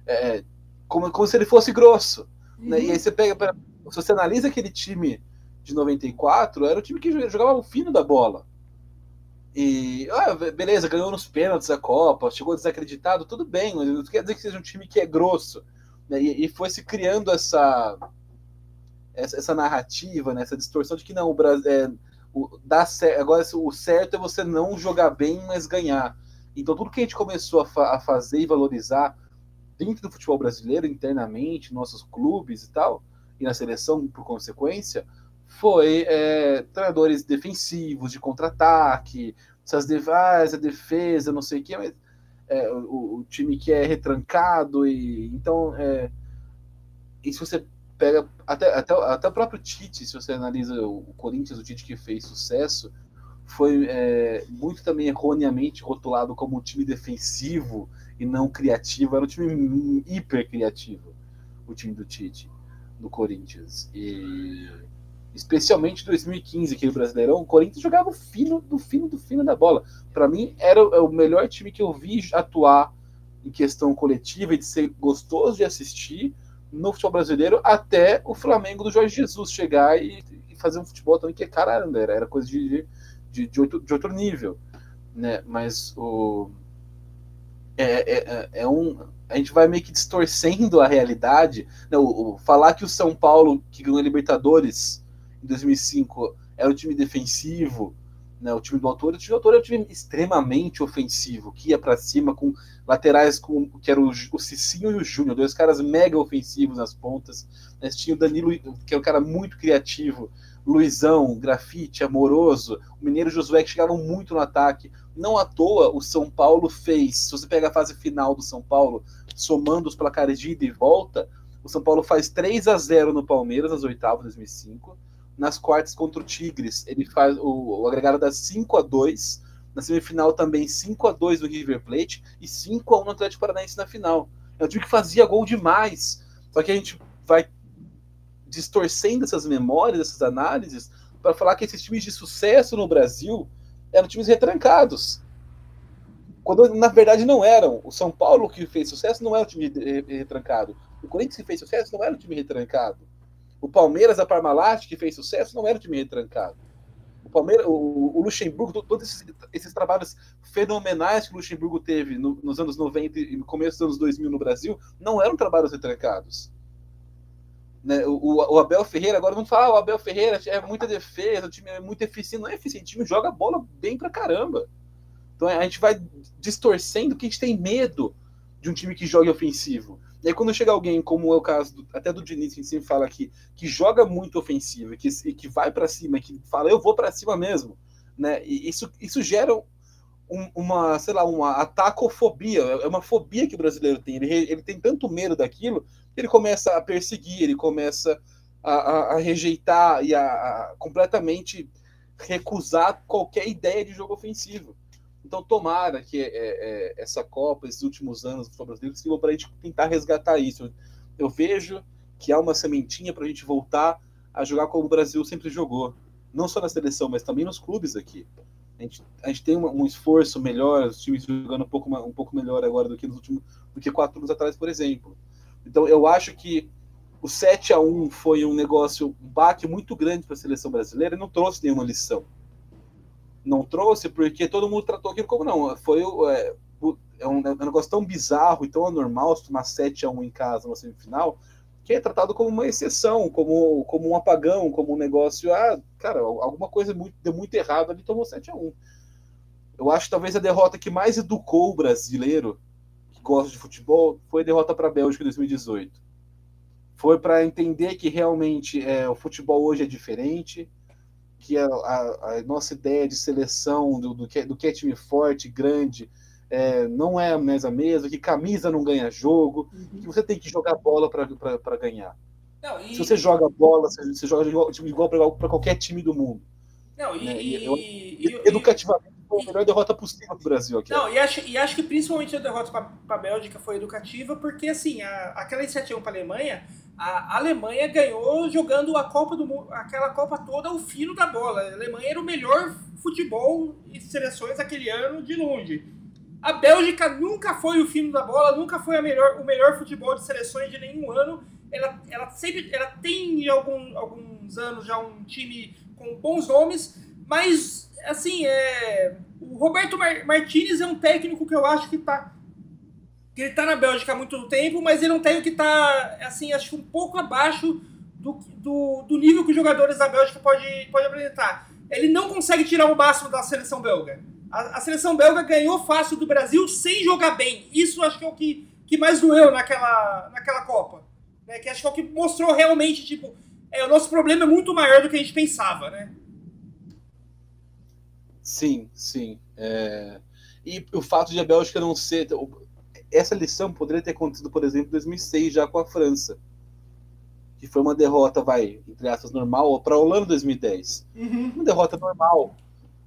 Speaker 3: É, como, como se ele fosse grosso. Uhum. Né? E aí você pega, se você analisa aquele time de 94, era o time que jogava o fino da bola. E, ah, beleza, ganhou nos pênaltis a Copa, chegou desacreditado, tudo bem, mas não quer dizer que seja um time que é grosso. Né? E, e, foi se criando essa, essa, essa narrativa, né? essa distorção de que não, o Brasil. É, o, dá agora o certo é você não jogar bem, mas ganhar. Então tudo que a gente começou a, fa a fazer e valorizar dentro do futebol brasileiro, internamente, nossos clubes e tal, e na seleção, por consequência, foi é, treinadores defensivos, de contra-ataque, essas de ah, defesa, não sei o que, mas é, o, o, time que é retrancado, e então é, e se você pega até, até, até o próprio Tite, se você analisa o, Corinthians, o Tite que fez sucesso, foi é, muito também erroneamente rotulado como um time defensivo e não criativo. Era um time hiper criativo, o time do Tite, do Corinthians. E especialmente 2015, aquele Brasileirão, o Corinthians jogava fino do fino do fino da bola. Para mim, era o melhor time que eu vi atuar em questão coletiva e de ser gostoso de assistir no futebol brasileiro, até o Flamengo do Jorge Jesus chegar e, e fazer um futebol também que, caramba, era, era coisa de, de, de, outro, de outro nível. Né? Mas o é, é, é, é um. A gente vai meio que distorcendo a realidade. Né? O, o, falar que o São Paulo, que ganhou a Libertadores em 2005, era um time defensivo, né? o time do autor, o time do autor é um time extremamente ofensivo, que ia para cima com laterais com, que era o, o Cicinho e o Júnior, dois caras mega ofensivos nas pontas. Né? Tinha o Danilo, que é um cara muito criativo, Luizão, Grafite, Amoroso, o Mineiro Josué, que chegavam muito no ataque. Não à toa o São Paulo fez, se você pega a fase final do São Paulo, somando os placares de ida e volta, o São Paulo faz 3 a 0 no Palmeiras nas oitavas de 2005. Nas quartas contra o Tigres, ele faz o, o agregado das 5 a 2 Na semifinal também 5 a 2 no River Plate e 5 a 1 no Atlético Paranaense na final. É um time que fazia gol demais. Só que a gente vai distorcendo essas memórias, essas análises, para falar que esses times de sucesso no Brasil eram times retrancados. Quando na verdade não eram. O São Paulo que fez sucesso não era um time retrancado. O Corinthians que fez sucesso não era um time retrancado. O Palmeiras, a Parmalat, que fez sucesso, não era um time retrancado. O Palmeiras, o, o Luxemburgo, todos esses, esses, trabalhos fenomenais que o Luxemburgo teve no, nos anos 90 e começo dos anos 2000 no Brasil, não eram trabalhos retrancados. Né? O, o, Abel Ferreira, agora vamos falar, ah, o Abel Ferreira é muita defesa, o time é muito eficiente. Não é eficiente, o time joga bola bem pra caramba. Então a gente vai distorcendo que a gente tem medo de um time que jogue ofensivo. E aí quando chega alguém, como é o caso do, até do Diniz, que a sempre fala aqui, que joga muito ofensivo, que, que vai para cima, que fala, eu vou para cima mesmo, né? E isso, isso gera um, uma, sei lá, uma atacofobia, é uma fobia que o brasileiro tem. Ele, ele tem tanto medo daquilo ele começa a perseguir, ele começa a, a, a rejeitar e a, a, completamente recusar qualquer ideia de jogo ofensivo. Então, tomara que é, é, essa Copa, esses últimos anos do futebol brasileiro, sirva para a gente tentar resgatar isso. Eu, eu vejo que há uma sementinha para a gente voltar a jogar como o Brasil sempre jogou. Não só na seleção, mas também nos clubes aqui. A gente, a gente tem um, um esforço melhor, os times jogando um pouco, um pouco melhor agora do que nos últimos do que quatro anos atrás, por exemplo. Então eu acho que o 7 a 1 foi um negócio, um baque muito grande para a seleção brasileira e não trouxe nenhuma lição. Não trouxe porque todo mundo tratou aquilo como não. Foi é, é um, é um negócio tão bizarro e tão anormal se tomar 7 a 1 em casa na semifinal, que é tratado como uma exceção, como, como um apagão, como um negócio. Ah, cara, alguma coisa muito, deu muito errado ali, tomou 7 a 1 Eu acho talvez a derrota que mais educou o brasileiro que gosta de futebol foi a derrota para a Bélgica em 2018. Foi para entender que realmente é, o futebol hoje é diferente, que a, a, a nossa ideia de seleção, do, do, que, do que é time forte, grande, é, não é mais a mesma, que camisa não ganha jogo, uhum. que você tem que jogar bola para ganhar. Não, e... Se você joga bola, você, você joga igual, igual para qualquer time do mundo.
Speaker 2: Não, e, né? e, eu,
Speaker 3: e educativamente foi a melhor derrota possível do Brasil aqui.
Speaker 2: Não, e acho, e acho que principalmente a derrota para a Bélgica foi educativa, porque assim, a, aquela iniciativa para a Alemanha, a Alemanha ganhou jogando a Copa do aquela Copa toda ao fino da bola. A Alemanha era o melhor futebol e seleções aquele ano de longe. A Bélgica nunca foi o fim da bola, nunca foi melhor, o melhor futebol de seleções de nenhum ano. Ela, ela sempre ela tem algum, alguns anos já um time com bons nomes, mas assim, é, o Roberto Mar Martinez é um técnico que eu acho que tá que ele tá na Bélgica há muito tempo, mas ele é um técnico que tá assim, acho que um pouco abaixo do, do, do nível que os jogadores da Bélgica pode, pode apresentar. Ele não consegue tirar o máximo da seleção belga. A, a, seleção belga ganhou fácil do Brasil sem jogar bem. Isso acho que é o que, que mais doeu naquela, naquela Copa. Né? Que acho que é o que mostrou realmente, tipo, é, o nosso problema é muito maior do que a gente pensava, né?
Speaker 3: Sim, sim. É... E o fato de a Bélgica não ser. Essa lição poderia ter acontecido, por exemplo, em 2006, já com a França. Que foi uma derrota, vai, entre aspas, normal, para a Holanda em 2010. Uhum. Uma derrota normal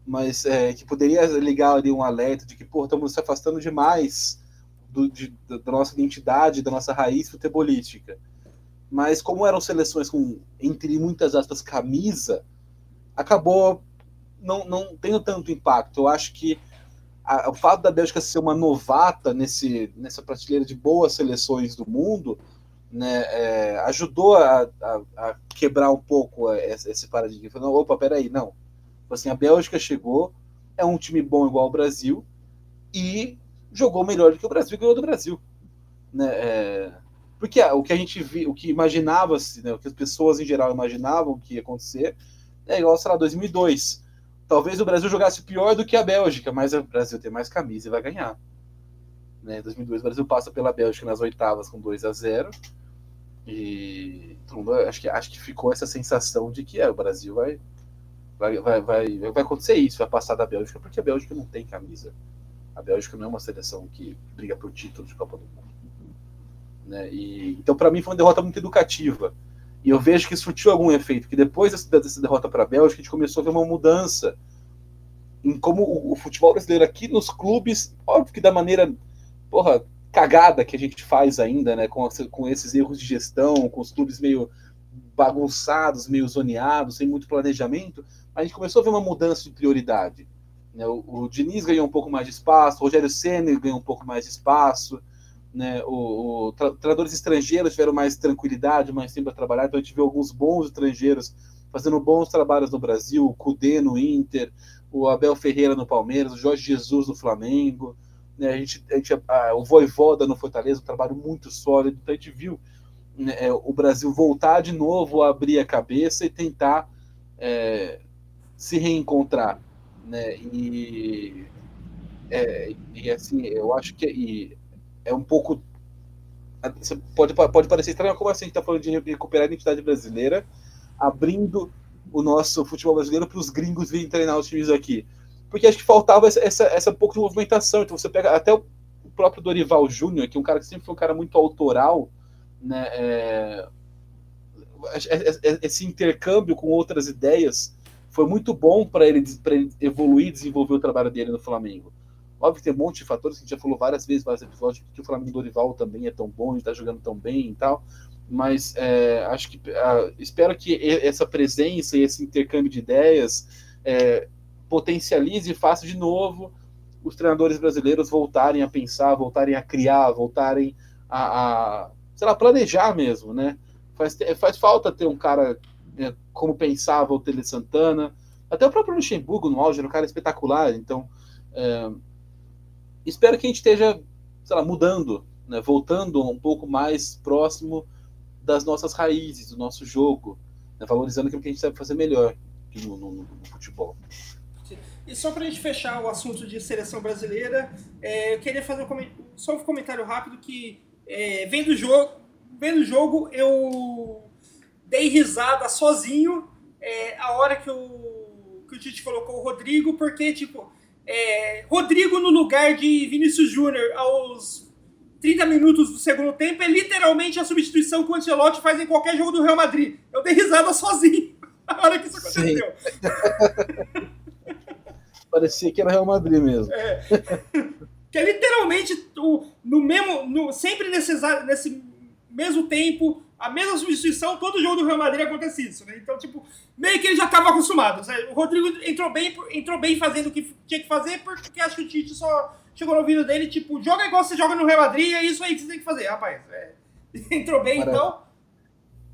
Speaker 3: mas é, que poderia ligar ali um alerta de que, pô, estamos se afastando demais do, de, da nossa identidade, da nossa raiz futebolística. Mas como eram seleções com, entre muitas aspas, camisa, acabou não, não tendo tanto impacto. Eu acho que a, o fato da Bélgica ser uma novata nesse, nessa prateleira de boas seleções do mundo né, é, ajudou a, a, a, quebrar um pouco esse, esse paradigma. Falando, opa, peraí, não Tipo assim, a Bélgica chegou, é um time bom igual ao Brasil e jogou melhor do que o Brasil ganhou do Brasil. Né? É, porque o que a gente viu, o que imaginava-se, né, o que as pessoas em geral imaginavam que ia acontecer, é igual, sei lá, 2002. Talvez o Brasil jogasse pior do que a Bélgica, mas o Brasil tem mais camisa e vai ganhar. Né, 2002 o Brasil passa pela Bélgica nas oitavas com 2 a 0 e acho que, acho que ficou essa sensação de que é, o Brasil vai, vai, vai, vai, vai acontecer isso, vai passar da Bélgica, porque a Bélgica não tem camisa. A Bélgica não é uma seleção que briga por título de Copa do Mundo. Né? E, então, para mim, foi uma derrota muito educativa. E eu vejo que surtiu algum efeito, que depois dessa, derrota para a Bélgica, a gente começou a ver uma mudança em como o, o, futebol brasileiro aqui nos clubes, óbvio que da maneira, porra, cagada que a gente faz ainda, né, com, com esses erros de gestão, com os clubes meio bagunçados, meio zoneados, sem muito planejamento, a gente começou a ver uma mudança de prioridade. Né? O, o Diniz ganhou um pouco mais de espaço, o Rogério Senna ganhou um pouco mais de espaço, né? o, o tra treinadores estrangeiros tiveram mais tranquilidade, mais tempo para trabalhar, então a gente viu alguns bons estrangeiros fazendo bons trabalhos no Brasil, o Cudê no Inter, o Abel Ferreira no Palmeiras, o Jorge Jesus no Flamengo, né? a gente, a gente, a, o Voivoda no Fortaleza, um trabalho muito sólido, então a gente viu né, é, o Brasil voltar de novo a abrir a cabeça e tentar é, se reencontrar, né? E, é, e assim, eu acho que é um pouco. Pode, pode parecer estranho, como assim a gente está falando de recuperar a identidade brasileira, abrindo o nosso futebol brasileiro para os gringos virem treinar os times aqui. Porque acho que faltava essa, essa, essa pouco de movimentação. Então você pega até o próprio Dorival Júnior, que é um cara que sempre foi um cara muito autoral, né? É, esse intercâmbio com outras ideias foi muito bom para ele, ele evoluir e desenvolver o trabalho dele no Flamengo. Óbvio que tem um monte de fatores que a gente já falou várias vezes, vários episódios, que o Flamengo Dorival também é tão bom, está jogando tão bem e tal. Mas é, acho que uh, espero que essa presença e esse intercâmbio de ideias é, potencialize e faça de novo os treinadores brasileiros voltarem a pensar, voltarem a criar, voltarem a, a sei lá, planejar mesmo, né? Faz, faz falta ter um cara é, como pensava o Tele Santana, até o próprio Luxemburgo no auge era um cara espetacular, então é, espero que a gente esteja, sei lá, mudando, né, voltando um pouco mais próximo das nossas raízes, do nosso jogo, né? valorizando aquilo que a gente sabe fazer melhor no, no, no futebol.
Speaker 2: E só para a gente fechar o assunto de seleção brasileira, é, eu queria fazer um só um comentário rápido que é, vendo o jogo, vendo o jogo eu dei risada sozinho é, a hora que o, que o Tite colocou o Rodrigo, porque tipo é, Rodrigo no lugar de Vinícius Júnior aos 30 minutos do segundo tempo é literalmente a substituição que o Ancelotti faz em qualquer jogo do Real Madrid. Eu dei risada sozinho na hora que isso aconteceu.
Speaker 3: Parecia que era Real Madrid mesmo.
Speaker 2: É. Que é literalmente no mesmo, no, sempre nesse, nesse mesmo tempo, a mesma substituição, todo jogo do Real Madrid acontece isso, né? Então, tipo, meio que ele já estava acostumado. Sabe? O Rodrigo entrou bem, entrou bem fazendo o que tinha que fazer, porque acho que o Tite só chegou no ouvido dele, tipo, joga igual você joga no Real Madrid, é isso aí que você tem que fazer, rapaz. É. Entrou bem, Maravilha. então.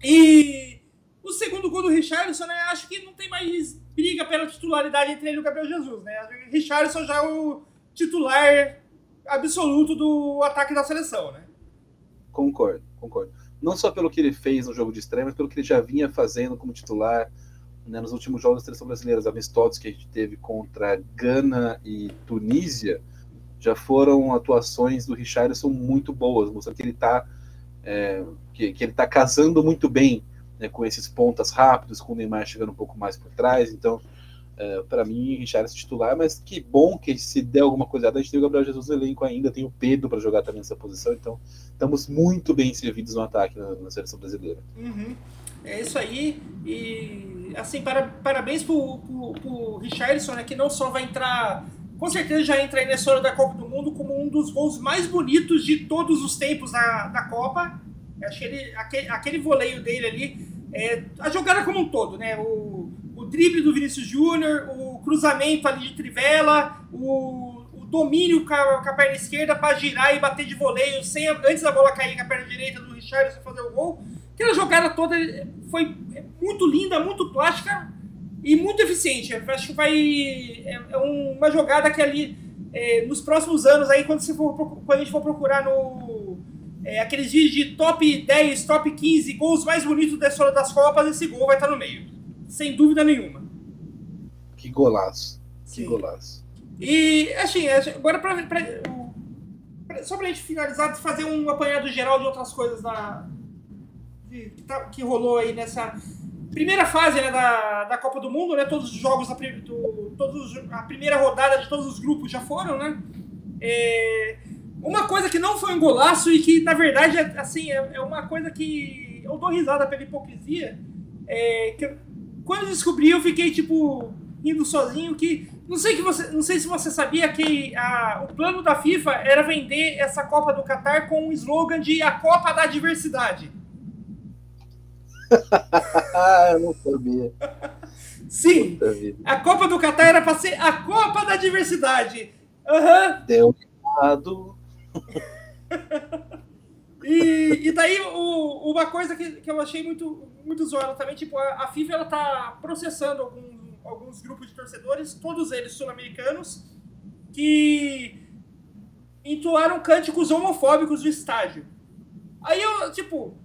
Speaker 2: E o segundo gol do Richarlison, né? Acho que não tem mais briga pela titularidade entre ele e o Gabriel Jesus, né? O Richarlison já é o titular absoluto do ataque da seleção, né?
Speaker 3: Concordo, concordo não só pelo que ele fez no jogo de estreia, mas pelo que ele já vinha fazendo como titular né, nos últimos jogos da seleção brasileira, os amistosos que a gente teve contra Gana e Tunísia, já foram atuações do Richardson muito boas, mostrando que ele está é, que, que, ele tá casando muito bem né, com esses pontas rápidos, com o Neymar chegando um pouco mais por trás, então é, para mim, Richard é titular, mas que bom que se der alguma coisa a gente tem o Gabriel Jesus no elenco ainda, tem o Pedro para jogar também nessa posição, então estamos muito bem servidos no ataque na, na seleção brasileira.
Speaker 2: Uhum. É isso aí, e assim, para, parabéns pro, pro, pro Richardson, né, que não só vai entrar, com certeza já entra aí na história da Copa do Mundo como um dos gols mais bonitos de todos os tempos da, da Copa. Acho que ele, aquele, aquele voleio dele ali, é, a jogada como um todo, né? O, o drible do Vinícius Júnior, o cruzamento ali de trivela, o, domínio com a, com a, perna esquerda para girar e bater de voleio sem, antes da bola cair com a perna direita do Richardson fazer o gol. Aquela jogada toda foi muito linda, muito plástica e muito eficiente. Eu acho que vai. É, é uma jogada que ali, é, nos próximos anos, aí, quando, for, quando a gente for procurar no. É, aqueles vídeos de top 10, top 15 gols mais bonitos da história das Copas, esse gol vai estar no meio sem dúvida nenhuma.
Speaker 3: Que golaço. Sim. Que golaço.
Speaker 2: E, assim, agora pra, pra, pra, só pra gente finalizar, fazer um apanhado geral de outras coisas da, de, que, tá, que, rolou aí nessa primeira fase né, da, da Copa do Mundo, né? Todos os jogos, do, todos, a primeira rodada de todos os grupos já foram, né? É, uma coisa que não foi um golaço e que, na verdade, é, assim, é, é uma coisa que eu dou risada pela hipocrisia, é, que quando eu descobri, eu fiquei, tipo, indo sozinho, que... Não sei, que você, não sei se você sabia que a, o plano da FIFA era vender essa Copa do Catar com o um slogan de a Copa da Diversidade.
Speaker 3: eu não sabia.
Speaker 2: Sim, a Copa do Catar era para ser a Copa da Diversidade. Uhum.
Speaker 3: Deu errado.
Speaker 2: E, e daí, o, uma coisa que, que eu achei muito, muito zoada também, tipo, a, a FIFA ela tá processando algum, alguns grupos de torcedores, todos eles sul-americanos, que entoaram cânticos homofóbicos no estádio. Aí eu, tipo,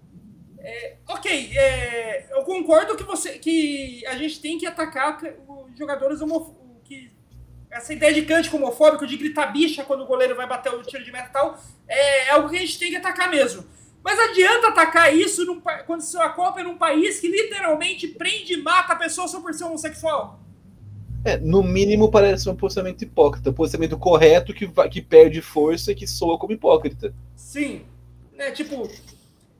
Speaker 2: é, ok, é, eu concordo que, você, que a gente tem que atacar os jogadores homofóbicos essa ideia de cântico homofóbico, de gritar bicha quando o goleiro vai bater o tiro de metal, é, é algo que a gente tem que atacar mesmo. Mas adianta atacar isso num, quando a Copa é num país que literalmente prende e mata a pessoa só por ser homossexual?
Speaker 3: É, no mínimo parece um posicionamento hipócrita, um posicionamento correto que, que perde força e que soa como hipócrita.
Speaker 2: Sim. É tipo.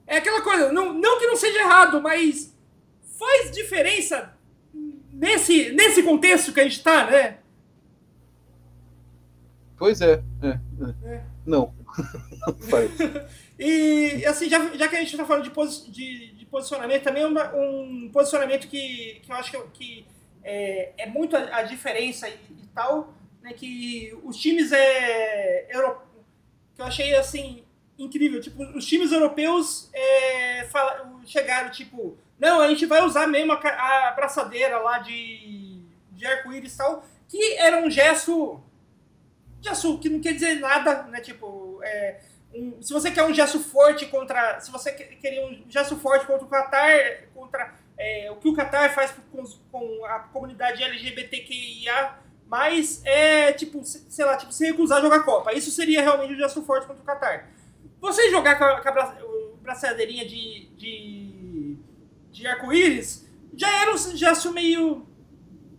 Speaker 2: É aquela coisa, não, não que não seja errado, mas faz diferença nesse, nesse contexto que a gente tá, né?
Speaker 3: Pois é. é, é. é. Não. Faz.
Speaker 2: e assim, já, já que a gente está falando de, posi de, de, posicionamento, também uma, um posicionamento que, que eu acho que, que é, é, muito a, a diferença e, e, tal, né, que os times é, euro, que eu achei assim incrível, tipo, os times europeus é, chegaram tipo, não, a gente vai usar mesmo a, a braçadeira lá de, de arco-íris e tal, que era um gesto de açúcar, que não quer dizer nada, né? Tipo, é, um, se você quer um gesto forte contra. Se você queria um gesto forte contra o Qatar, contra é, o que o Qatar faz com, com, a comunidade LGBTQIA, mas é tipo, sei lá, tipo, se recusar a jogar Copa. Isso seria realmente um gesto forte contra o Qatar. Você jogar com a, com a braçadeirinha de, de, de arco-íris já era um gesto meio.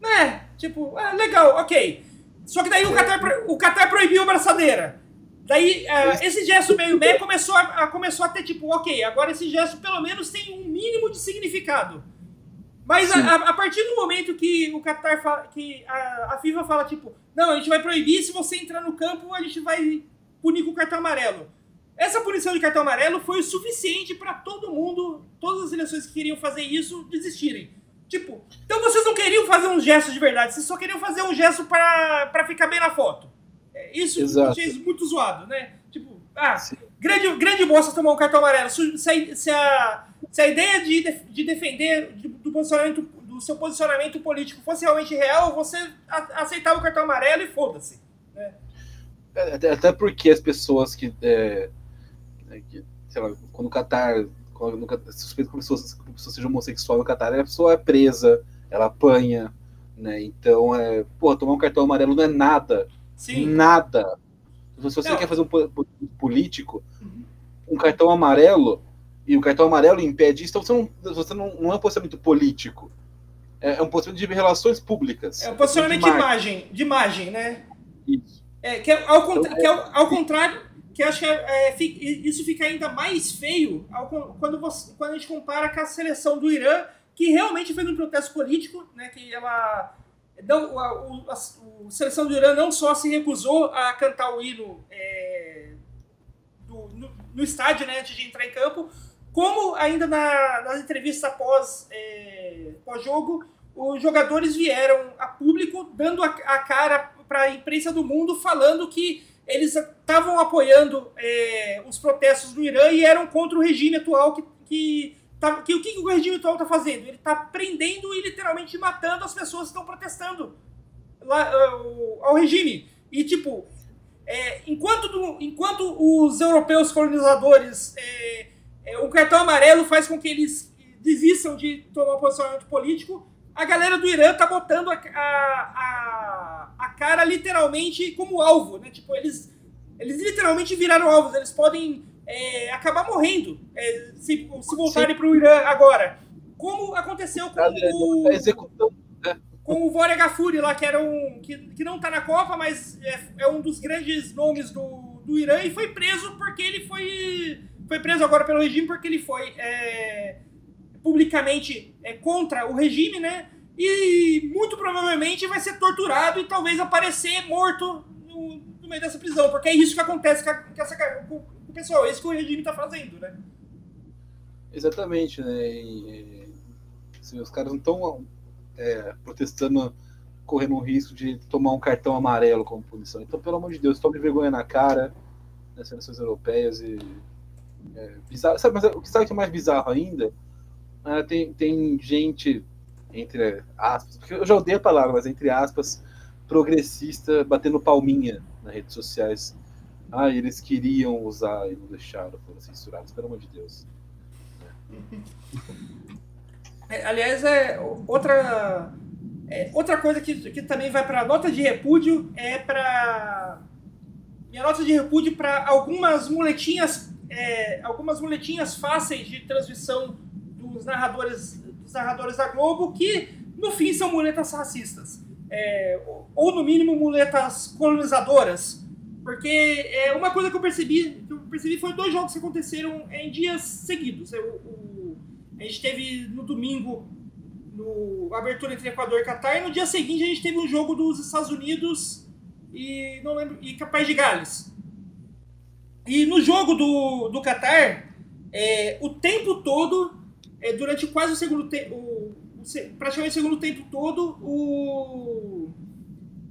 Speaker 2: né? Tipo, ah, legal, ok. Só que daí o Qatar, o Qatar proibiu a braçadeira. Daí, uh, esse gesto meio meio começou a, a, começou a ter tipo, ok, agora esse gesto pelo menos tem um mínimo de significado. Mas a, a, partir do momento que o Qatar fala, que a, a FIFA fala, tipo, não, a gente vai proibir, se você entrar no campo, a gente vai punir com cartão amarelo. Essa punição de cartão amarelo foi o suficiente para todo mundo, todas as seleções que queriam fazer isso, desistirem. Tipo, então vocês não queriam fazer um gesto de verdade, vocês só queriam fazer um gesto para ficar bem na foto. É, isso Exato. achei muito zoado, né? Tipo, ah, grande, grande moça tomar um cartão amarelo. Se a, se a, se a ideia de, de defender do, posicionamento, do seu posicionamento político fosse realmente real, você aceitava o cartão amarelo e foda-se. Né?
Speaker 3: É, até, porque as pessoas que, é, né, que sei lá, quando o quando, suspeito que a pessoa, que a pessoa seja homossexual no Qatar, a pessoa é presa, ela apanha, né? Então, é, pô, tomar um cartão amarelo não é nada Sim. Nada. Se você não. quer fazer um político, uhum. um cartão amarelo, e o cartão amarelo impede isso, então você não, você não, não é um posicionamento político. É, é um posicionamento de relações públicas.
Speaker 2: É um posicionamento de, de imagem, de imagem, né? Isso. É, que, é, ao, então, que é, ao contrário, que acho que é, é isso fica ainda mais feio ao, quando, você, quando a gente compara com a seleção do Irã, que realmente fez um protesto político, né, que ela não, a, a, a, seleção do Irã não só se recusou a cantar o hino é, do, no, no, estádio, né, antes de entrar em campo, como ainda na, nas entrevistas após é, pós-jogo, os jogadores vieram a público dando a, a cara para a imprensa do mundo falando que eles estavam apoiando é, os protestos do Irã e eram contra o regime atual que, que Tá, que, o que, o regime atual está fazendo? Ele está prendendo e literalmente matando as pessoas que estão protestando lá, uh, ao regime. E, tipo, é, enquanto, do, enquanto os europeus colonizadores, é, é, o cartão amarelo faz com que eles desistam de tomar posicionamento político, a galera do Irã tá botando a, a, a, cara literalmente como alvo, né? Tipo, eles, eles literalmente viraram alvos, eles podem é, acabar morrendo é, se, se voltarem para o Irã agora. Como aconteceu com o. Tá com o Vorega Gafuri lá, que, era um, que, que não está na Copa, mas é, é, um dos grandes nomes do, do Irã e foi preso porque ele foi. Foi preso agora pelo regime porque ele foi é, publicamente é, contra o regime, né? E muito provavelmente vai ser torturado e talvez aparecer morto no, no meio dessa prisão, porque é isso que acontece com, a, com essa, com, pessoal, é isso que o regime está fazendo, né?
Speaker 3: Exatamente, né? E, assim, os caras não estão é, protestando, correndo o risco de tomar um cartão amarelo como punição. Então, pelo amor de Deus, tome vergonha na cara das seleções europeias e. É, bizarro. Sabe, mas o que é mais bizarro ainda? É, tem, tem gente, entre aspas, porque eu já odeio a palavra, mas entre aspas, progressista batendo palminha nas redes sociais ah, eles queriam usar e não deixaram, foram censurados, pelo amor de Deus.
Speaker 2: É, aliás, é outra, é, outra coisa que, que também vai para nota de repúdio é para minha nota de repúdio para algumas muletinhas, é, algumas muletinhas fáceis de transmissão dos narradores, dos narradores da Globo que no fim são muletas racistas, é, ou no mínimo muletas colonizadoras porque é, uma coisa que eu percebi, que eu percebi foi dois jogos que aconteceram em dias seguidos. O, a gente teve no domingo no abertura entre Equador e Catar, e no dia seguinte a gente teve um jogo dos Estados Unidos e não lembro e Capaz de Gales. E no jogo do, do Catar, é, o tempo todo, é, durante quase o segundo tempo, praticamente o segundo tempo todo, o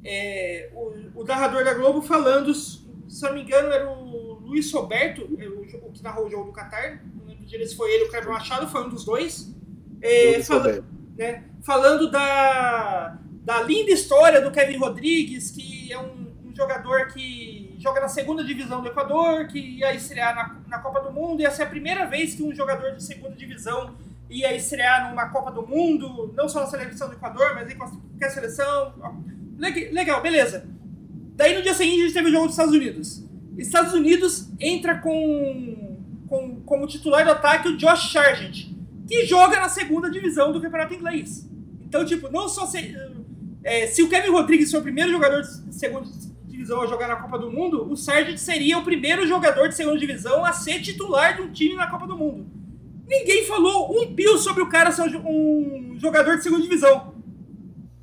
Speaker 2: é, o, o, narrador da Globo falando, se não me engano, era o Luiz Roberto, é, o, o que narrou o jogo do Qatar, não lembro se foi ele ou o Cleber Machado, foi um dos dois, é, fala, né, falando da, da linda história do Kevin Rodrigues, que é um, um jogador que joga na segunda divisão do Equador, que ia estrear na, na Copa do Mundo. Ia ser a primeira vez que um jogador de segunda divisão ia estrear numa Copa do Mundo, não só na seleção do Equador, mas em qualquer seleção. Legal, beleza. Daí no dia seguinte a gente teve o jogo dos Estados Unidos. Estados Unidos entra com, com como titular do ataque o Josh Sargent, que joga na segunda divisão do campeonato inglês. Então, tipo, não só se, é, se o Kevin Rodrigues foi o primeiro jogador de segunda divisão a jogar na Copa do Mundo, o Sargent seria o primeiro jogador de segunda divisão a ser titular de um time na Copa do Mundo. Ninguém falou um pio sobre o cara ser um jogador de segunda divisão.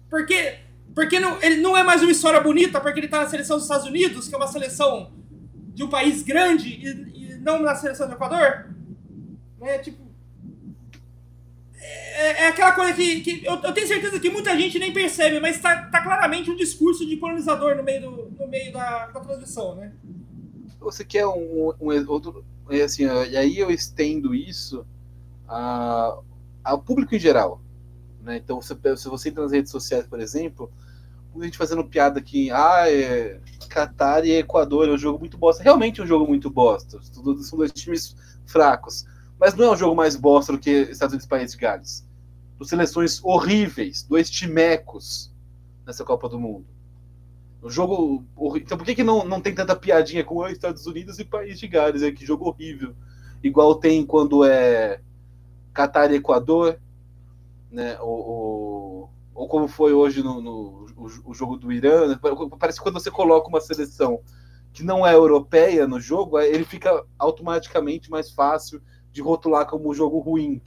Speaker 2: Porque, porque não, ele não é mais uma história bonita, porque ele tá na seleção dos Estados Unidos, que é uma seleção de um país grande, e, e não na seleção do Equador. É tipo é, é aquela coisa que, que eu, eu, tenho certeza que muita gente nem percebe, mas está tá claramente um discurso de colonizador no meio, do, no meio da, da transmissão, né?
Speaker 3: Você quer um, um outro. Assim, e aí eu estendo isso ao público em geral. Né? Então, se, se você entra nas redes sociais, por exemplo, a gente fazendo piada aqui, ah, é, Qatar e Equador é um jogo muito bosta. Realmente é um jogo muito bosta. São dois times fracos. Mas não é um jogo mais bosta do que Estados Unidos e País de Gales. Duas seleções horríveis, dois timecos nessa Copa do Mundo. Um jogo horrível. Então por que, que não, não tem tanta piadinha com os Estados Unidos e País de Gales? É que jogo horrível. Igual tem quando é Catar e Equador, né? Ou, ou, ou como foi hoje no, no o, o, jogo do Irã. Né? Parece que quando você coloca uma seleção que não é europeia no jogo, ele fica automaticamente mais fácil de rotular como jogo ruim,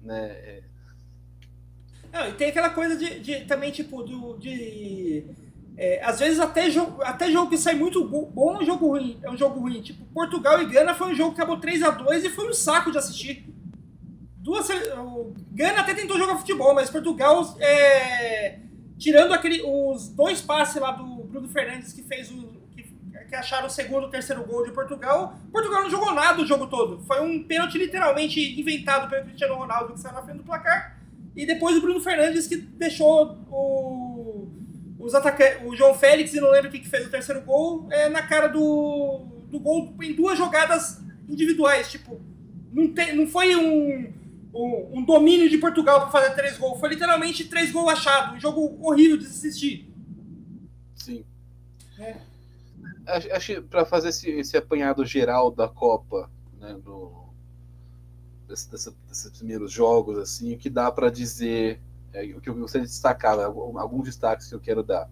Speaker 3: né?
Speaker 2: Não, e tem aquela coisa de, de também, tipo, do, de. É, às vezes até jogo, até jogo que sai muito bom é um jogo ruim. É um jogo ruim. Tipo, Portugal e Gana foi um jogo que acabou 3 a 2 e foi um saco de assistir. Duas, o Gana até tentou jogar futebol, mas Portugal, é, tirando aquele, os dois passes lá do Bruno Fernandes que fez o, que acharam o segundo terceiro gol de Portugal. Portugal não jogou nada o jogo todo. Foi um pênalti literalmente inventado pelo Cristiano Ronaldo que saiu na frente do placar. E depois o Bruno Fernandes que deixou o, os atacantes, o João Félix, e não lembro quem que fez o terceiro gol, é, na cara do, do gol em duas jogadas individuais. Tipo, não, tem, não foi um, um, um domínio de Portugal para fazer três gols. Foi literalmente três gols achados. Um jogo horrível de assistir.
Speaker 3: Sim. É acho que para fazer esse, esse, apanhado geral da Copa, né, do, desse, desse, desses primeiros jogos, assim, o que dá para dizer, é, o que eu gostaria de destacar, né, alguns destaques que eu quero dar.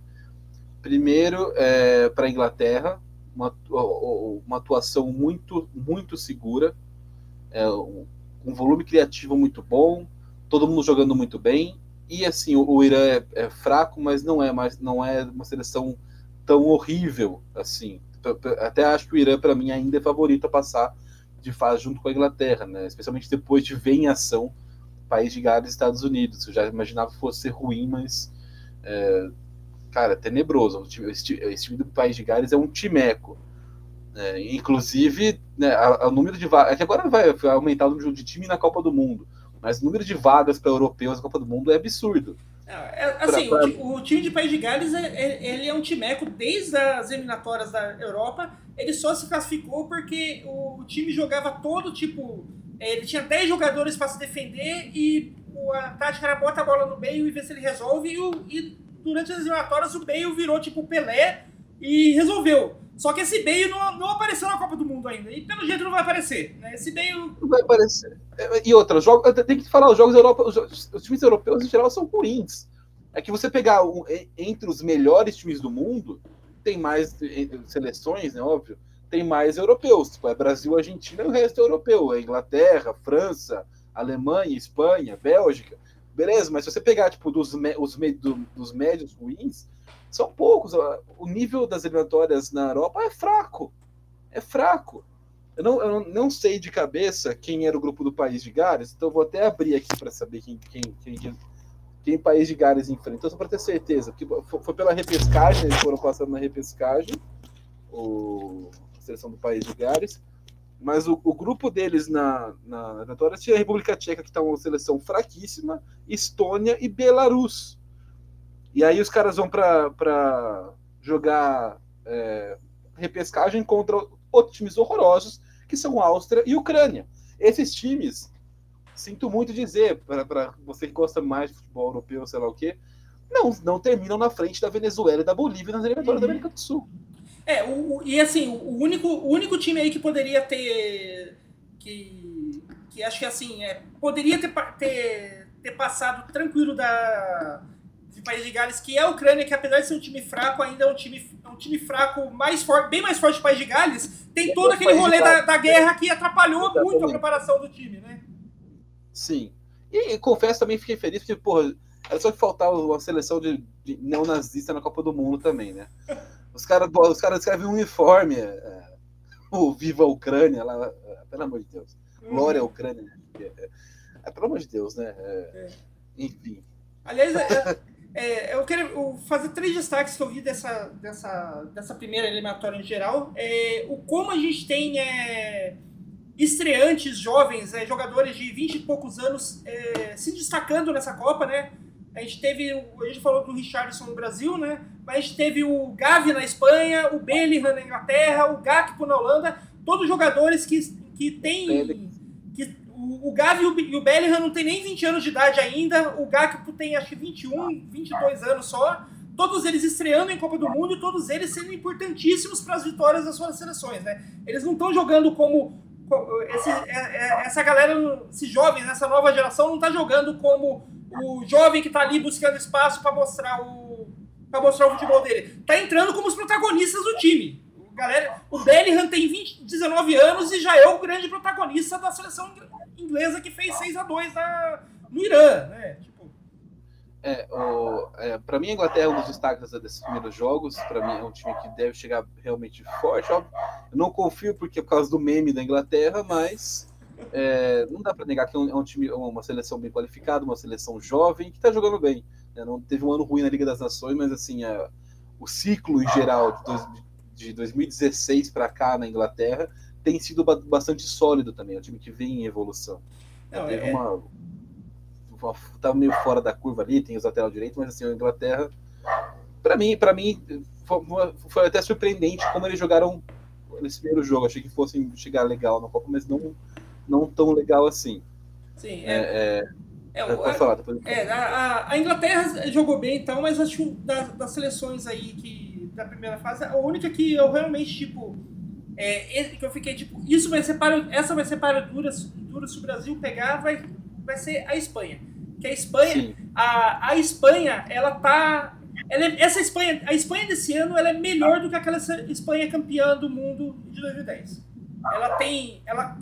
Speaker 3: Primeiro, é, para a Inglaterra, uma, uma atuação muito, muito segura, é, um, um volume criativo muito bom, todo mundo jogando muito bem, e assim, o, o Irã é, é fraco, mas não é mais, não é uma seleção tão horrível assim. Até acho que o Irã, para mim, ainda é favorito a passar de fase junto com a Inglaterra, né? especialmente depois de ver em ação País de Gales Estados Unidos. Eu já imaginava que fosse ruim, mas, é, cara, tenebroso. Esse time do País de Gales é um timeco. É, inclusive, né, o número de vagas. É que agora vai aumentar o número de time na Copa do Mundo, mas o número de vagas para europeus na Copa do Mundo é absurdo.
Speaker 2: É, assim, pra, pra... O, o, time de País de Gales, é, é, ele é um timeco desde as eliminatórias da Europa. Ele só se classificou porque o, time jogava todo tipo. É, ele tinha 10 jogadores para se defender e a tática era bota a bola no meio e ver se ele resolve. E, o, e durante as eliminatórias o Bale virou tipo Pelé e resolveu. Só que esse Bale não, não apareceu na Copa do Mundo ainda. E pelo jeito não vai aparecer. Né? Esse Bale.
Speaker 3: Não vai aparecer. É, e outra, jogo, tem que falar, os jogos europeus, os times europeus em geral são ruins. É que você pegar um, entre os melhores times do mundo, tem mais seleções, né? Óbvio, tem mais europeus. Tipo, é Brasil, Argentina e o resto é europeu. É Inglaterra, França, Alemanha, Espanha, Bélgica. Beleza, mas se você pegar, tipo, dos, os, do, dos médios ruins, são poucos. O nível das eliminatórias na Europa é fraco. É fraco. Eu não, eu não sei de cabeça quem era o grupo do País de Gales, então vou até abrir aqui para saber quem, quem, quem, quem País de Gales enfrentou, só para ter certeza. Porque foi pela repescagem, eles foram passando na repescagem, o, a seleção do País de Gales. Mas o, o grupo deles na, na eliminatória tinha a República Tcheca, que está uma seleção fraquíssima, Estônia e Belarus. E aí os caras vão para jogar é, repescagem contra outros times horrorosos, que são Áustria e Ucrânia. Esses times, sinto muito dizer, para você que gosta mais de futebol europeu, sei lá o quê, não, não terminam na frente da Venezuela e da Bolívia nas eliminatórias uhum. da América do Sul.
Speaker 2: É, o, e assim, o único, o único time aí que poderia ter. que, que acho que assim, é, poderia ter, ter, ter passado tranquilo da, de País de Gales, que é a Ucrânia, que apesar de ser um time fraco, ainda é um time, é um time fraco mais forte, bem mais forte que o País de Gales, tem todo aquele rolê da, da guerra que atrapalhou Exatamente. muito a preparação do time, né?
Speaker 3: Sim. E, e confesso também fiquei feliz, porque, porra, era só que faltava uma seleção de, de neonazista na Copa do Mundo também, né? Os caras os cara escrevem um uniforme, é, o Viva Ucrânia, lá, é, pelo amor de Deus. Uhum. Glória Ucrânia. Né? É, é, pelo amor de Deus, né? É, é. enfim.
Speaker 2: Aliás, é, eu quero fazer três destaques que eu vi dessa, dessa, dessa primeira eliminatória em geral. o como a gente tem estreantes jovens, jogadores de 20 e poucos anos se destacando nessa Copa, né? A gente teve, a gente falou do Richardson no Brasil, né? Mas a gente teve o Gavi na Espanha, o Bellingham na Inglaterra, o Gakpo na Holanda, todos jogadores que, que têm... O, Gavi e o Bellingham não tem nem 20 anos de idade ainda, o Gakpo tem acho que 21, 22 anos só, todos eles estreando em Copa do Mundo e todos eles sendo importantíssimos para as vitórias das suas seleções, né? Eles não estão jogando como esse, é, é, essa galera, esses jovens, essa nova geração não está jogando como o jovem que está ali buscando espaço para mostrar o para mostrar o futebol dele. Tá entrando como os protagonistas do time. Galera, o Bellingham tem 20, 19 anos e já é o grande protagonista da seleção inglesa que fez 6 a 2 na, no Irã, né? Tipo...
Speaker 3: É, é, para mim, a Inglaterra é um dos destaques desses primeiros jogos. Para mim, é um time que deve chegar realmente forte. Óbvio, eu não confio porque por causa do meme da Inglaterra, mas é, não dá para negar que é um, é um, time, uma seleção bem qualificada, uma seleção jovem que está jogando bem. Né? Não teve um ano ruim na Liga das Nações, mas assim é, o ciclo em geral de, dois, de 2016 para cá na Inglaterra tem sido bastante sólido também. É um time que vem em evolução. Não, teve é... uma, uma tá meio fora da curva ali, tem os lateral direito, mas assim a Inglaterra, para mim, para mim foi, foi até surpreendente como eles jogaram nesse primeiro jogo. Achei que fossem chegar legal na Copa, mas não não tão legal assim.
Speaker 2: Sim, é. é, é, é pode falar, depois é, a, a, Inglaterra jogou bem então, mas acho que das, das seleções aí que da primeira fase, a única que eu realmente, tipo, é, que eu fiquei tipo, isso vai ser para, essa vai ser para dura, dura se o Brasil pegar, vai, vai ser a Espanha. Que a Espanha, a, a Espanha, ela tá ela é, essa Espanha, a Espanha desse ano, ela é melhor do que aquela Espanha campeã do mundo de 2010. Ela tem, ela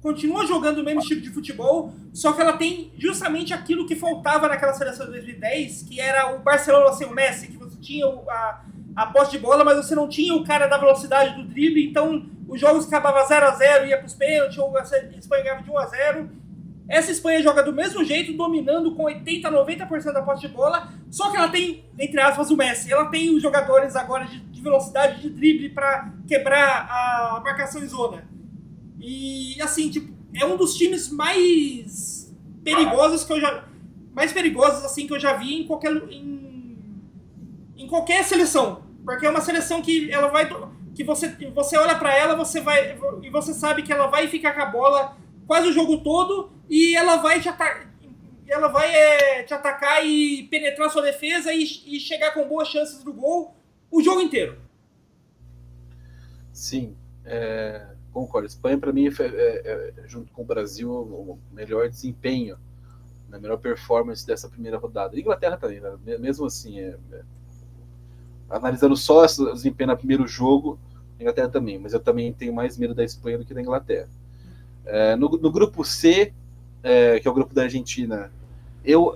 Speaker 2: continua jogando o mesmo tipo de futebol, só que ela tem justamente aquilo que faltava naquela seleção de 2010, que era o Barcelona sem o Messi, que você tinha a, a posse de bola, mas você não tinha o cara da velocidade do drible, então os jogos acabavam 0 a 0 ia para os pênaltis, ou a Espanha ganhava de 1 a 0 Essa Espanha joga do mesmo jeito, dominando com 80, 90% da posse de bola, só que ela tem, entre aspas, o Messi. Ela tem os jogadores agora de, de velocidade de drible para quebrar a marcação em zona. E assim, tipo, é um dos times mais perigosos que eu já. Mais perigosos assim que eu já vi em qualquer. em, em qualquer seleção. Porque é uma seleção que ela vai. que você, você olha para ela, você vai. E você sabe que ela vai ficar com a bola quase o jogo todo e ela vai te atacar. Ela vai é, te atacar e penetrar sua defesa e, e chegar com boas chances do gol o jogo inteiro.
Speaker 3: Sim. É concordo. Espanha, para mim, é, é, junto com o Brasil, o melhor desempenho, a né, melhor performance dessa primeira rodada. Inglaterra também, né? mesmo assim, é, é, analisando só o desempenho no primeiro jogo, Inglaterra também, mas eu também tenho mais medo da Espanha do que da Inglaterra. É, no, no, grupo C, é, que é o grupo da Argentina, eu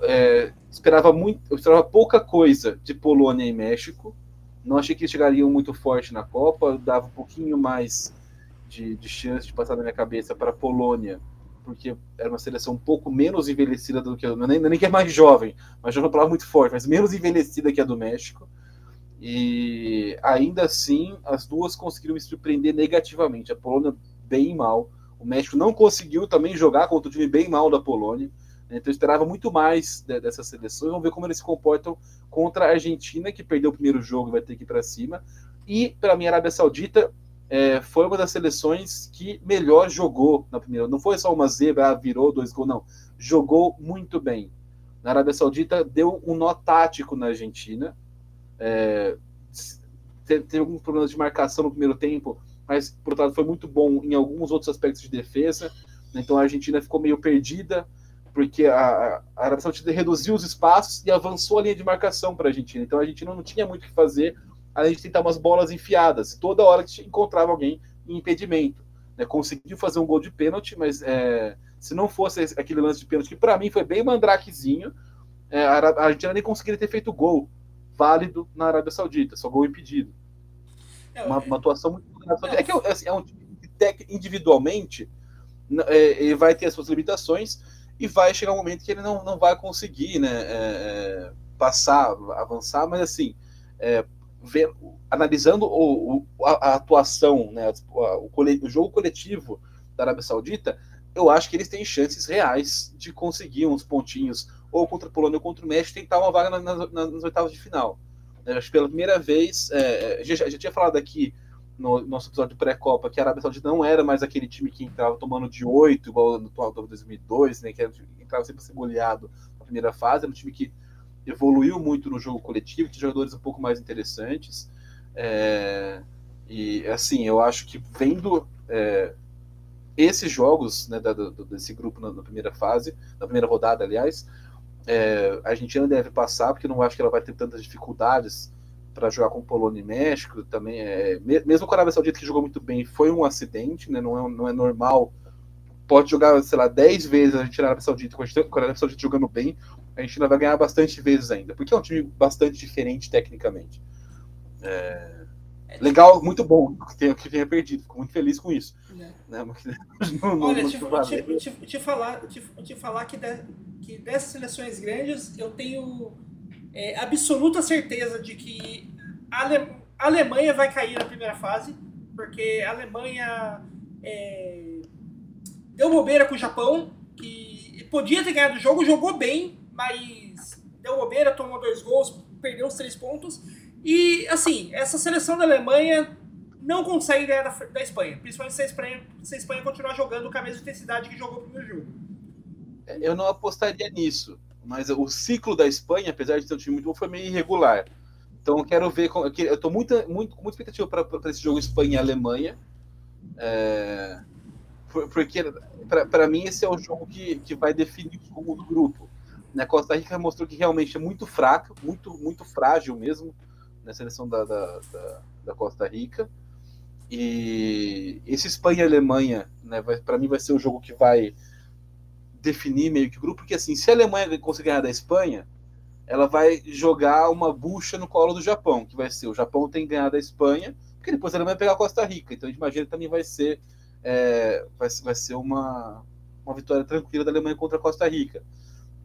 Speaker 3: esperava muito, eu esperava pouca coisa de Polônia e México. Não achei que chegariam muito forte na Copa, dava um pouquinho mais de, de chance de passar na minha cabeça para a Polônia, porque era uma seleção um pouco menos envelhecida do que a nem, nem que é mais jovem, mas já uma palavra muito forte, mas menos envelhecida que a do México. E ainda assim, as duas conseguiram me surpreender negativamente. A Polônia bem mal, o México não conseguiu também jogar contra o time bem mal da Polônia. Né? Então eu esperava muito mais dessas seleções. Vamos ver como eles se comportam contra a Argentina, que perdeu o primeiro jogo e vai ter que ir para cima E, para mim, a Arábia Saudita é, foi uma das seleções que melhor jogou na primeira. Não foi só uma zebra, ah, virou dois gols, não. Jogou muito bem. Na Arábia Saudita deu um nó tático na Argentina. É, teve alguns problemas de marcação no primeiro tempo, mas, por outro lado, foi muito bom em alguns outros aspectos de defesa. Então a Argentina ficou meio perdida, porque a, a Arábia Saudita reduziu os espaços e avançou a linha de marcação para a Argentina. Então a Argentina não tinha muito o que fazer, além de tentar umas bolas enfiadas. Toda hora que encontrava alguém em impedimento. Né? Conseguiu fazer um gol de pênalti, mas é, se não fosse aquele lance de pênalti, que para mim foi bem mandrakezinho, é, a Argentina nem conseguiria ter feito gol válido na Arábia Saudita, só gol impedido. É, uma, uma atuação muito. É que é, assim, é um time que individualmente é, ele vai ter as suas limitações e vai chegar um momento que ele não, não vai conseguir né, é, é passar, avançar, mas assim, é, ver, analisando o, o, a, a, atuação, né, o, o, jogo coletivo da Arábia Saudita, eu acho que eles têm chances reais de conseguir uns pontinhos, ou contra a Polônia ou contra o México, tentar uma vaga nas, nas, nas oitavas de final. Eu acho que pela primeira vez, é, gente, a gente tinha falado aqui no nosso episódio pré-Copa que a Arábia Saudita não era mais aquele time que entrava tomando de 8, igual no, no 2002, né, que entrava sempre ser goleado na primeira fase, era um time que evoluiu muito no jogo coletivo, tinha jogadores um pouco mais interessantes. É, e assim, eu acho que vendo é, esses jogos né, da, desse grupo na, na, primeira fase, na primeira rodada, aliás, é, a Argentina deve passar, porque não acho que ela vai ter tantas dificuldades para jogar com Polônia e México também é mesmo com a Arábia Saudita que jogou muito bem foi um acidente né não é, não é normal. Pode jogar sei lá 10 vezes a gente na Arábia Saudita com a Arábia Saudita jogando bem a gente ainda vai ganhar bastante vezes ainda porque é um time bastante diferente tecnicamente. É... legal muito bom que tenha, que tenha perdido fico muito feliz com isso é. né?
Speaker 2: não, não, Olha, te, te, te, te, falar te, te falar que, de, que dessas seleções grandes eu tenho é, absoluta certeza de que a, Ale, a, Alemanha vai cair na primeira fase, porque a Alemanha é, deu bobeira com o Japão, que podia ter ganhado o jogo, jogou bem, mas deu bobeira, tomou dois gols, perdeu os três pontos. E, assim, essa seleção da Alemanha não consegue ganhar da, da Espanha, principalmente se a Espanha, se a Espanha continuar jogando com a mesma intensidade que jogou no primeiro jogo.
Speaker 3: Eu não apostaria nisso mas o ciclo da Espanha, apesar de ter um time muito bom, foi meio irregular. Então eu quero ver. Eu estou muito, muito, muito expectativa para esse jogo Espanha Alemanha. É, porque, para mim, esse é o jogo que, que vai definir o jogo do grupo. Né? Costa Rica mostrou que realmente é muito fraca, muito, muito frágil mesmo na seleção da, da, da, da Costa Rica. E esse Espanha e Alemanha, né, para mim, vai ser o jogo que vai definir meio que o grupo, porque assim, se a Alemanha conseguir ganhar da Espanha, ela vai jogar uma bucha no colo do Japão, que vai ser o Japão tem que ganhar da Espanha, porque depois a Alemanha vai pegar a Costa Rica. Então a gente imagina que também vai ser, é, vai, vai ser uma, uma vitória tranquila da Alemanha contra a Costa Rica.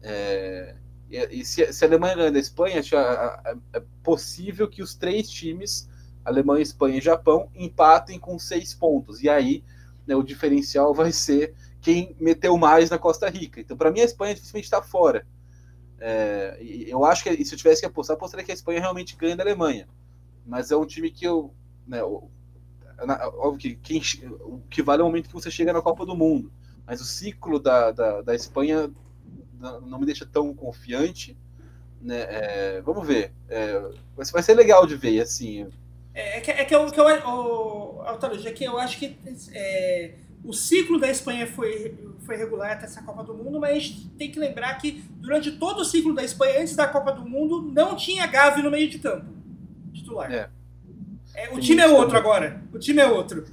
Speaker 3: É, e, se, se, a Alemanha ganhar da Espanha, é possível que os três times, Alemanha, Espanha e Japão, empatem com seis pontos. E aí né, o diferencial vai ser quem meteu mais na Costa Rica. Então, para mim, a Espanha dificilmente está fora. É, eu acho que se eu tivesse que apostar, apostaria que a Espanha realmente ganha da Alemanha. Mas é um time que eu. Né, óbvio que quem, o que vale é o momento que você chega na Copa do Mundo. Mas o ciclo da, da, da Espanha não me deixa tão confiante. Né? É, vamos ver. É, vai ser legal de ver, assim.
Speaker 2: É, é que, é que eu, que eu, o, é que eu acho que é, o ciclo da Espanha foi, foi regular até essa Copa do Mundo, mas a gente tem que lembrar que durante todo o ciclo da Espanha, antes da Copa do Mundo, não tinha Gavi no meio de campo titular. É. É, o time é outro agora. O time é outro.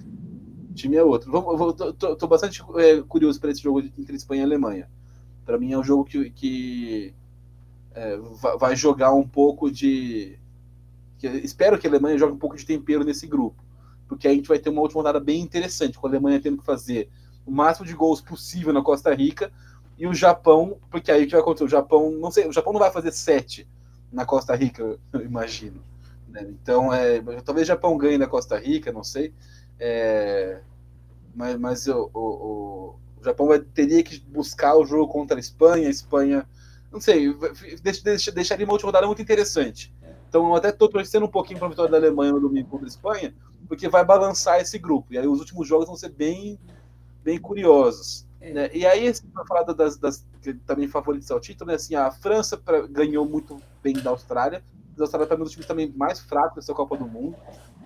Speaker 3: O time é outro. Vou, tô, tô, tô, bastante é, curioso para esse jogo entre Espanha e Alemanha. Para mim é um jogo que, que é, vai jogar um pouco de. Que, espero que a Alemanha jogue um pouco de tempero nesse grupo porque a gente vai ter uma última rodada bem interessante, com a Alemanha tendo que fazer o máximo de gols possível na Costa Rica e o Japão, porque aí o que vai acontecer? O Japão, não sei, o Japão não vai fazer sete na Costa Rica, eu imagino. Né? Então, é, talvez o Japão ganhe na Costa Rica, não sei. É, mas mas o, o Japão vai, teria que buscar o jogo contra a Espanha, a Espanha, não sei, deixaria uma última rodada muito interessante. Então, eu até estou torcendo um pouquinho para a vitória da Alemanha no domingo contra a Espanha, porque vai balançar esse grupo. E aí os últimos jogos vão ser bem, bem curiosos. É. Né? E aí, para falar das, das também favoritas ao título, né? assim, a França pra, ganhou muito bem da Austrália. A Austrália para mim é um dos times também mais fracos dessa Copa do Mundo.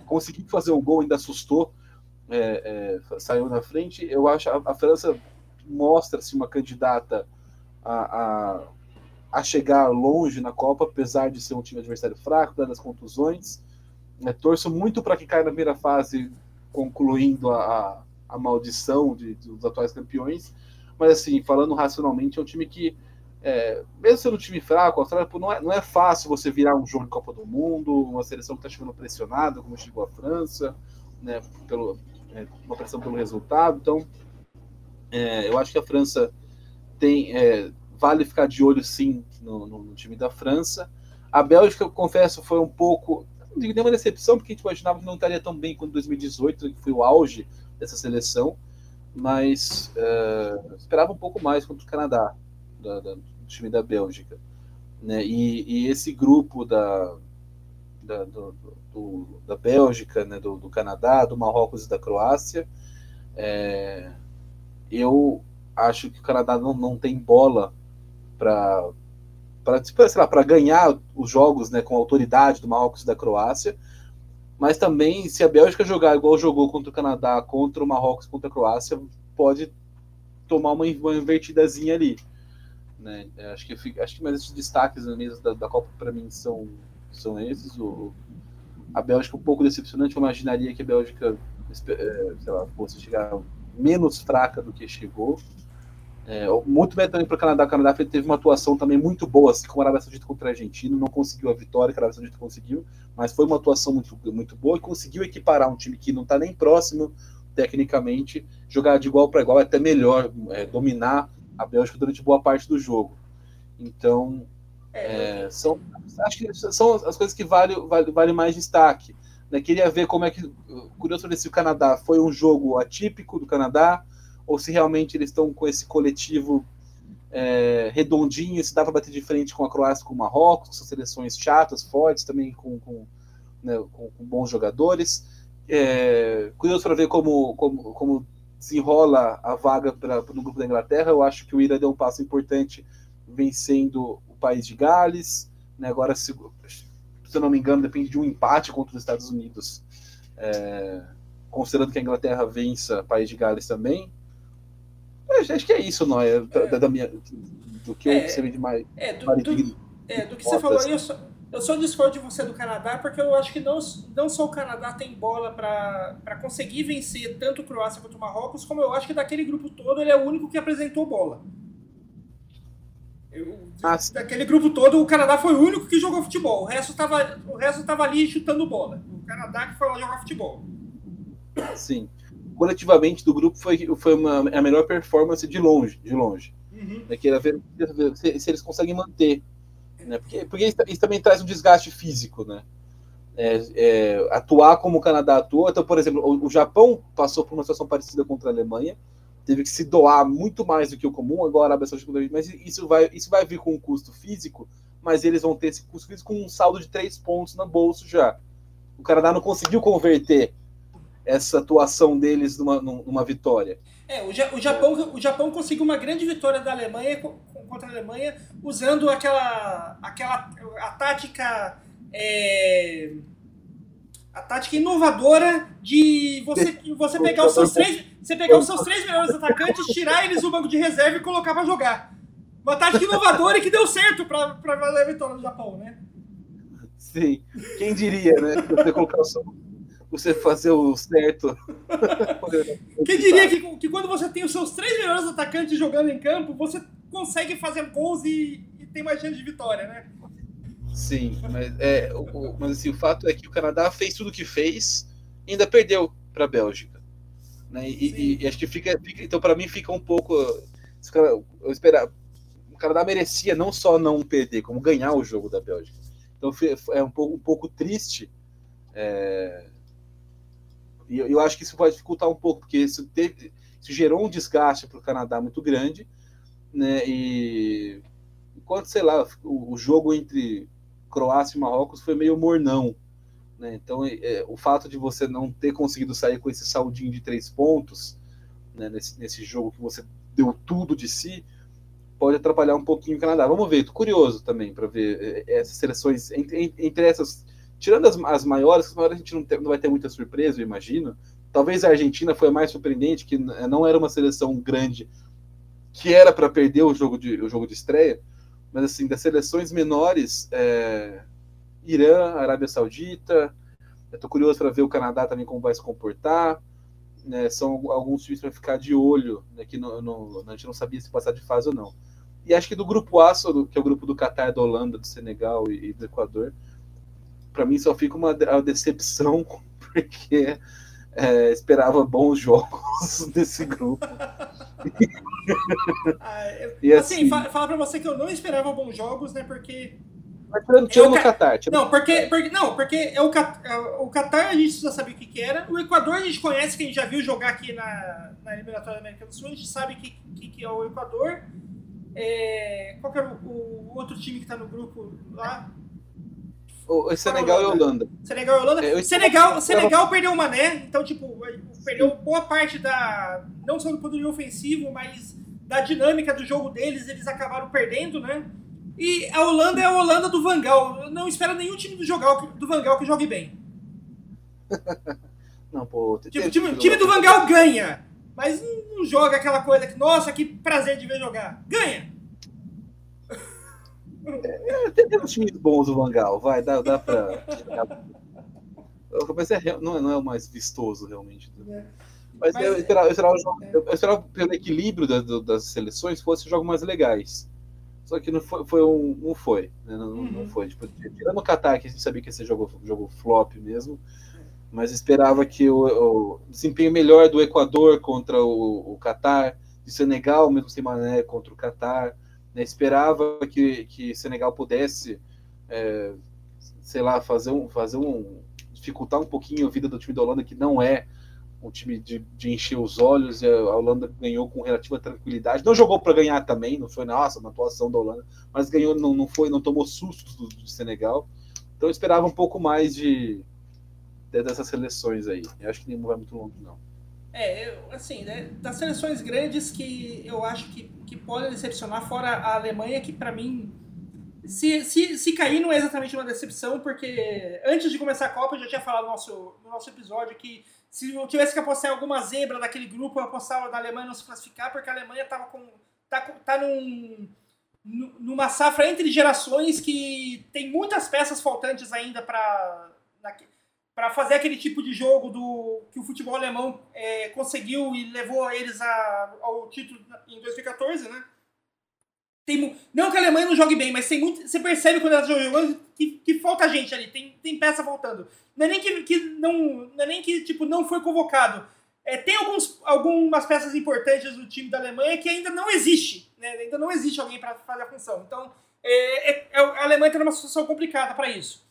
Speaker 3: Conseguiu fazer o gol, ainda assustou, é, é, saiu na frente. Eu acho a, a França mostra-se uma candidata a, a, a, chegar longe na Copa, apesar de ser um time adversário fraco, dadas as contusões. É, torço muito para que caia na primeira fase, concluindo a, a maldição de, dos atuais campeões. Mas, assim, falando racionalmente, é um time que, é, mesmo sendo um time fraco, Austrália, não é, não é fácil você virar um jogo de Copa do Mundo, uma seleção que está chegando pressionada, como chegou a França, né, pelo, é, uma pressão pelo resultado. Então, é, eu acho que a França tem. É, vale ficar de olho sim no, no, no, time da França. A Bélgica, eu confesso, foi um pouco. Não digo nenhuma decepção, porque a gente imaginava que não estaria tão bem quanto 2018, que foi o auge dessa seleção, mas é, esperava um pouco mais contra o Canadá, da, da, do time da Bélgica. Né? E, e esse grupo da, da, do, do, da Bélgica, né? do, do, Canadá, do Marrocos e da Croácia, é, eu acho que o Canadá não, não tem bola para para ganhar os jogos né, com autoridade do Marrocos e da Croácia, mas também se a Bélgica jogar igual jogou contra o Canadá, contra o Marrocos, contra a Croácia, pode tomar uma, uma invertidazinha ali. Né? É, acho que acho que mais esses destaques mesa da, da Copa para mim são são esses. O, a Bélgica um pouco decepcionante. Eu imaginaria que a Bélgica, é, sei lá, fosse chegar menos fraca do que chegou. É, muito bem também para o Canadá. O Canadá teve uma atuação também muito boa, assim como a Arábia Saudita contra a Argentina. Não conseguiu a vitória que a Arábia Saudita conseguiu, mas foi uma atuação muito, muito boa e conseguiu equiparar um time que não está nem próximo tecnicamente, jogar de igual para igual, até melhor, é, dominar a Bélgica durante boa parte do jogo. Então, é, são, acho que são as coisas que valem vale, vale mais destaque. Né? Queria ver como é que. Curioso ver se o Canadá foi um jogo atípico do Canadá, ou se realmente eles estão com esse coletivo é, redondinho, se dá para bater de frente com a Croácia, com o Marrocos, são seleções chatas, fortes, também com, com, né, com, com bons jogadores. É, curioso para ver como, como, como desenrola a vaga pra, no grupo da Inglaterra. Eu acho que o Ira deu um passo importante vencendo país de Gales. Né, agora, se, se eu não me engano, depende de um empate contra os Estados Unidos. É, considerando que a Inglaterra vença o país de Gales também. Acho que é isso, não é? Da, da minha, do que
Speaker 2: é,
Speaker 3: eu sei de mais.
Speaker 2: É, do, do, é, do que você falou, eu só, eu sou discordo de você do Canadá, porque eu acho que não, não só o Canadá tem bola para conseguir vencer tanto Croácia quanto Marrocos, como eu acho que daquele grupo todo ele é o único que apresentou bola. Eu, ah, daquele grupo todo, o Canadá foi o único que jogou futebol. O resto estava o resto tava ali chutando bola. O Canadá que foi lá jogar futebol.
Speaker 3: Sim. Coletivamente do grupo foi, foi uma, a melhor performance de longe. De longe. Uhum. É que ver se, se, eles conseguem manter. Né? Porque, porque isso, isso, também traz um desgaste físico, né? É, é, atuar como o Canadá atua. Então, por exemplo, o, o Japão passou por uma situação parecida contra a Alemanha teve que se doar muito mais do que o comum, agora a Arábia Saudita, mas isso vai, isso vai vir com um custo físico, mas eles vão ter esse custo físico com um saldo de três pontos na bolsa já. O Canadá não conseguiu converter essa atuação deles numa, numa vitória.
Speaker 2: É, o, Japão, o Japão conseguiu uma grande vitória da Alemanha contra a Alemanha usando aquela, aquela a tática é, a tática inovadora de você, você pegar os seus três, você pegar os seus três melhores atacantes, tirar eles do banco de reserva e colocar para jogar. Uma tática inovadora e que deu certo para valer a vitória do Japão, né?
Speaker 3: Sim. Quem diria, né? Você colocar o seu, você fazer o certo.
Speaker 2: Quem diria que, que quando você tem os seus três melhores atacantes jogando em campo, você consegue fazer gols e, e tem mais chance de vitória, né?
Speaker 3: Sim, mas, é, o, mas assim, o fato é que o Canadá fez tudo o que fez e ainda perdeu para a Bélgica. Né? E, e, e, acho que fica, fica então para mim fica um pouco eu esperar o Canadá merecia não só não perder como ganhar o jogo da Bélgica então é um pouco, um pouco triste é, e eu, eu, acho que isso pode dificultar um pouco porque isso, teve, isso gerou um desgaste para o Canadá muito grande né e enquanto sei lá o, o jogo entre Croácia e Marrocos foi meio mornão. Né? Então, é, o fato de você não ter conseguido sair com esse saldinho de três pontos né, nesse, nesse jogo que você deu tudo de si pode atrapalhar um pouquinho o Canadá. Vamos ver, tô curioso também para ver é, essas seleções entre, entre essas, tirando as, as maiores, as maiores a gente não, não vai ter muita surpresa, eu imagino. Talvez a Argentina foi a mais surpreendente, que não era uma seleção grande que era para perder o jogo de, o jogo de estreia, mas assim, das seleções menores, é, Irã, Arábia Saudita, estou curioso para ver o Canadá também como vai se comportar, né, são alguns times para ficar de olho, né, que a gente não sabia se passar de fase ou não. E acho que do grupo A, que é o grupo do Catar, da Holanda, do Senegal e, e do Equador, para mim só fica uma, uma decepção, porque é, esperava bons jogos desse grupo.
Speaker 2: ah, eu, assim, assim fala, fala para você que eu não esperava bons jogos, né? Porque.
Speaker 3: Mas tirando o Qatar.
Speaker 2: Não, porque, porque, não, porque é o, é o Qatar a gente já sabia o que, que, era. O Equador a gente conhece, que a gente já viu jogar aqui na, na eliminatória da América do Sul. A gente sabe que, que, que é o Equador. É, qual que era o, o outro time que está no grupo lá?
Speaker 3: O, Senegal e Holanda.
Speaker 2: Senegal e Holanda. É, Senegal, Senegal perdeu o Mané, então, tipo, perdeu boa parte da. Não só do poderio ofensivo, mas da dinâmica do jogo deles, eles acabaram perdendo, né? E a Holanda é a Holanda do Vangal. Não espera nenhum time do, jogar, do Vangal que jogue bem.
Speaker 3: não, pô.
Speaker 2: Tipo, o time, time do Vangal ganha, mas não joga aquela coisa que, nossa, que prazer de ver jogar. Ganha!
Speaker 3: É, tem uns times bons do Vangal, vai, dá, dá pra. Mas é, não, é, não é o mais vistoso, realmente. É. Mas, Mas eu, esperava, eu, esperava, é. eu esperava pelo equilíbrio das, das seleções fosse jogos mais legais. Só que não foi, foi um, não foi. Né? Não, uhum. não foi. Tipo, tirando o Qatar, que a gente sabia que esse jogo, jogo flop mesmo, mas esperava que o, o, desempenho melhor do Equador contra o, o Qatar, de Senegal, mesmo sem mané, contra o Qatar. Né? Esperava que, que Senegal pudesse, é, sei lá, fazer um, fazer um. dificultar um pouquinho a vida do time da Holanda, que não é um time de, de, encher os olhos, a Holanda ganhou com relativa tranquilidade. Não jogou para ganhar também, não foi, nossa, uma atuação da Holanda, mas ganhou, não, não foi, não tomou sustos do, do Senegal. Então eu esperava um pouco mais de, de dessas seleções aí. Eu acho que não vai muito longe, não.
Speaker 2: É, eu, assim, né, das seleções grandes que eu acho que, que podem decepcionar, fora a Alemanha, que para mim, se, se, se cair não é exatamente uma decepção, porque antes de começar a Copa eu já tinha falado no nosso, no nosso episódio que se eu tivesse que apostar alguma zebra daquele grupo, eu apostava na Alemanha não se classificar, porque a Alemanha tava com, tá, tá num, numa safra entre gerações que tem muitas peças faltantes ainda para para fazer aquele tipo de jogo do que o futebol alemão é, conseguiu e levou eles a, ao título em 2014, né? Tem, não que a Alemanha não jogue bem, mas tem muito, você percebe quando ela está que, que falta gente ali, tem, tem peça faltando. Não é nem que, que não, não é nem que tipo não foi convocado. É, tem alguns, algumas peças importantes do time da Alemanha que ainda não existe, né? Ainda não existe alguém para fazer a função. Então, é, é, é a Alemanha está numa situação complicada para isso.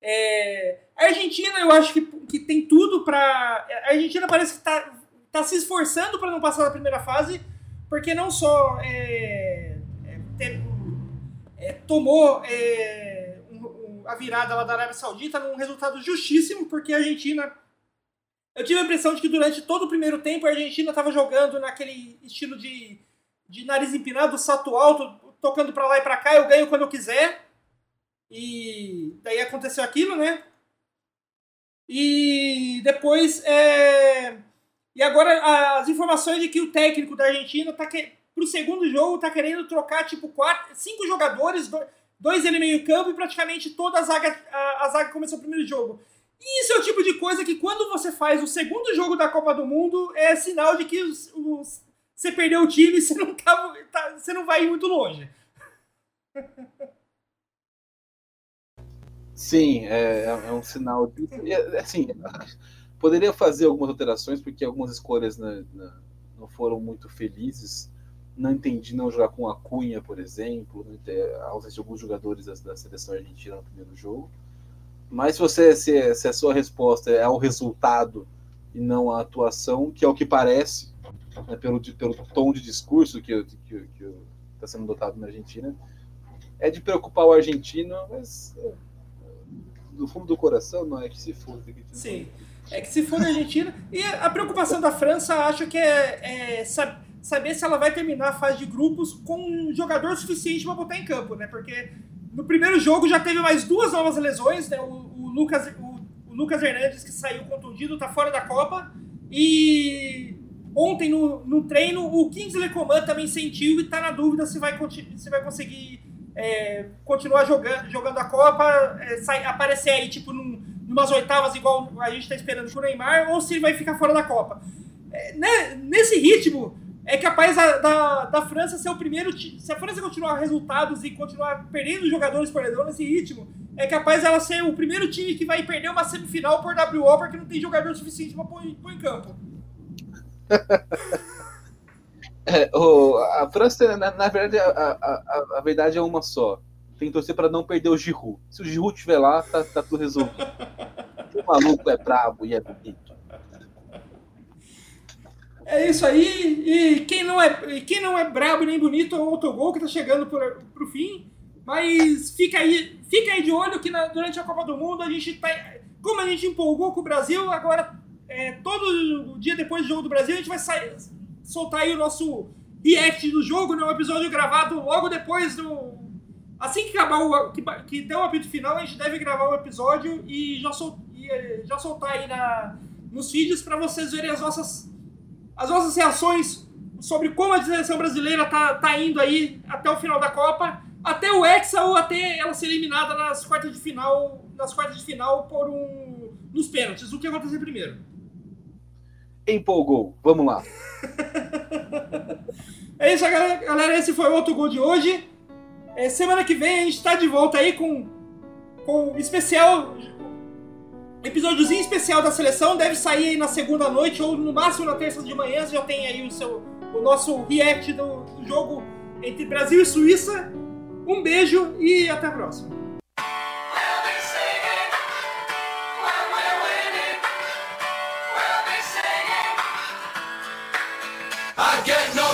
Speaker 2: É, a Argentina, eu acho que, que tem tudo para. A Argentina parece que está tá se esforçando para não passar da primeira fase, porque não só é, é, é, tomou é, um, um, a virada lá da Arábia Saudita num resultado justíssimo, porque a Argentina. Eu tive a impressão de que durante todo o primeiro tempo a Argentina estava jogando naquele estilo de, de nariz empinado, salto alto, tocando para lá e para cá, eu ganho quando eu quiser. E daí aconteceu aquilo, né? E depois. É... E agora as informações de que o técnico da Argentina tá que... pro segundo jogo tá querendo trocar tipo quatro, cinco jogadores, dois ele meio campo e praticamente toda a zaga, a, a zaga começou o primeiro jogo. E isso é o tipo de coisa que quando você faz o segundo jogo da Copa do Mundo é sinal de que os, os, você perdeu o time e você não, tá, tá, você não vai ir muito longe.
Speaker 3: Sim, é, é, é um sinal de. É, assim, poderia fazer algumas alterações, porque algumas escolhas né, não foram muito felizes. Não entendi não jogar com a Cunha, por exemplo, a ausência de alguns jogadores da, da, seleção argentina no primeiro jogo. Mas se, você, se, se a sua resposta é o resultado e não a atuação, que é o que parece, né, pelo, pelo tom de discurso que está sendo adotado na Argentina, é de preocupar o argentino, mas é, no fundo do coração não é que se foda. Que
Speaker 2: Sim, é que se for a Argentina. E a preocupação da França, acho que é, é saber se ela vai terminar a fase de grupos com um jogador suficiente para botar em campo, né? Porque no primeiro jogo já teve mais duas novas lesões, né? O, o Lucas, o, o, Lucas Hernandes, que saiu contundido, tá fora da Copa. E ontem no, no treino, o Kingsley Coman também sentiu e tá na dúvida se vai, se vai conseguir é, continuar jogando, jogando a Copa, é, sai, aparecer aí, tipo, num, numas oitavas igual a gente tá esperando o Neymar, ou se ele vai ficar fora da Copa. É, né, nesse ritmo, é capaz da, da, da, França ser o primeiro. Se a França continuar resultados e continuar perdendo jogadores por lesão nesse ritmo, é capaz ela ser o primeiro time que vai perder uma semifinal por WO porque não tem jogador suficiente para pôr, pôr em campo.
Speaker 3: é, o, a França, na, na verdade, a, a, a, verdade é uma só. Tem que torcer para não perder o Giroud. Se o Giroud estiver lá, tá, tá tudo resolvido. o maluco é brabo e é bonito.
Speaker 2: É isso aí. E quem não é, quem não é brabo nem bonito é o autogol que tá chegando pro, pro fim. Mas fica aí, fica aí de olho que na, durante a Copa do Mundo a gente tá. Como a gente empolgou com o Brasil, agora é, todo dia depois do jogo do Brasil a gente vai sair, soltar aí o nosso react do jogo, né? Um episódio gravado logo depois do. Assim que acabar o. que, que der o apito final, a gente deve gravar o episódio e já, sol, e, já soltar aí na, nos vídeos para vocês verem as nossas as nossas reações sobre como a seleção brasileira tá, tá indo aí até o final da Copa, até o Hexa ou até ela ser eliminada nas quartas de final, nas quartas de final por um nos pênaltis. O que acontecer primeiro?
Speaker 3: Empolgou. Vamos lá.
Speaker 2: é isso, galera. Esse foi o outro gol de hoje. É, semana que vem a gente está de volta aí com com especial episódiozinho especial da seleção deve sair aí na segunda noite ou no máximo na terça de manhã. Você já tem aí o, seu, o nosso react do, do jogo entre Brasil e Suíça. Um beijo e até a próxima. I get no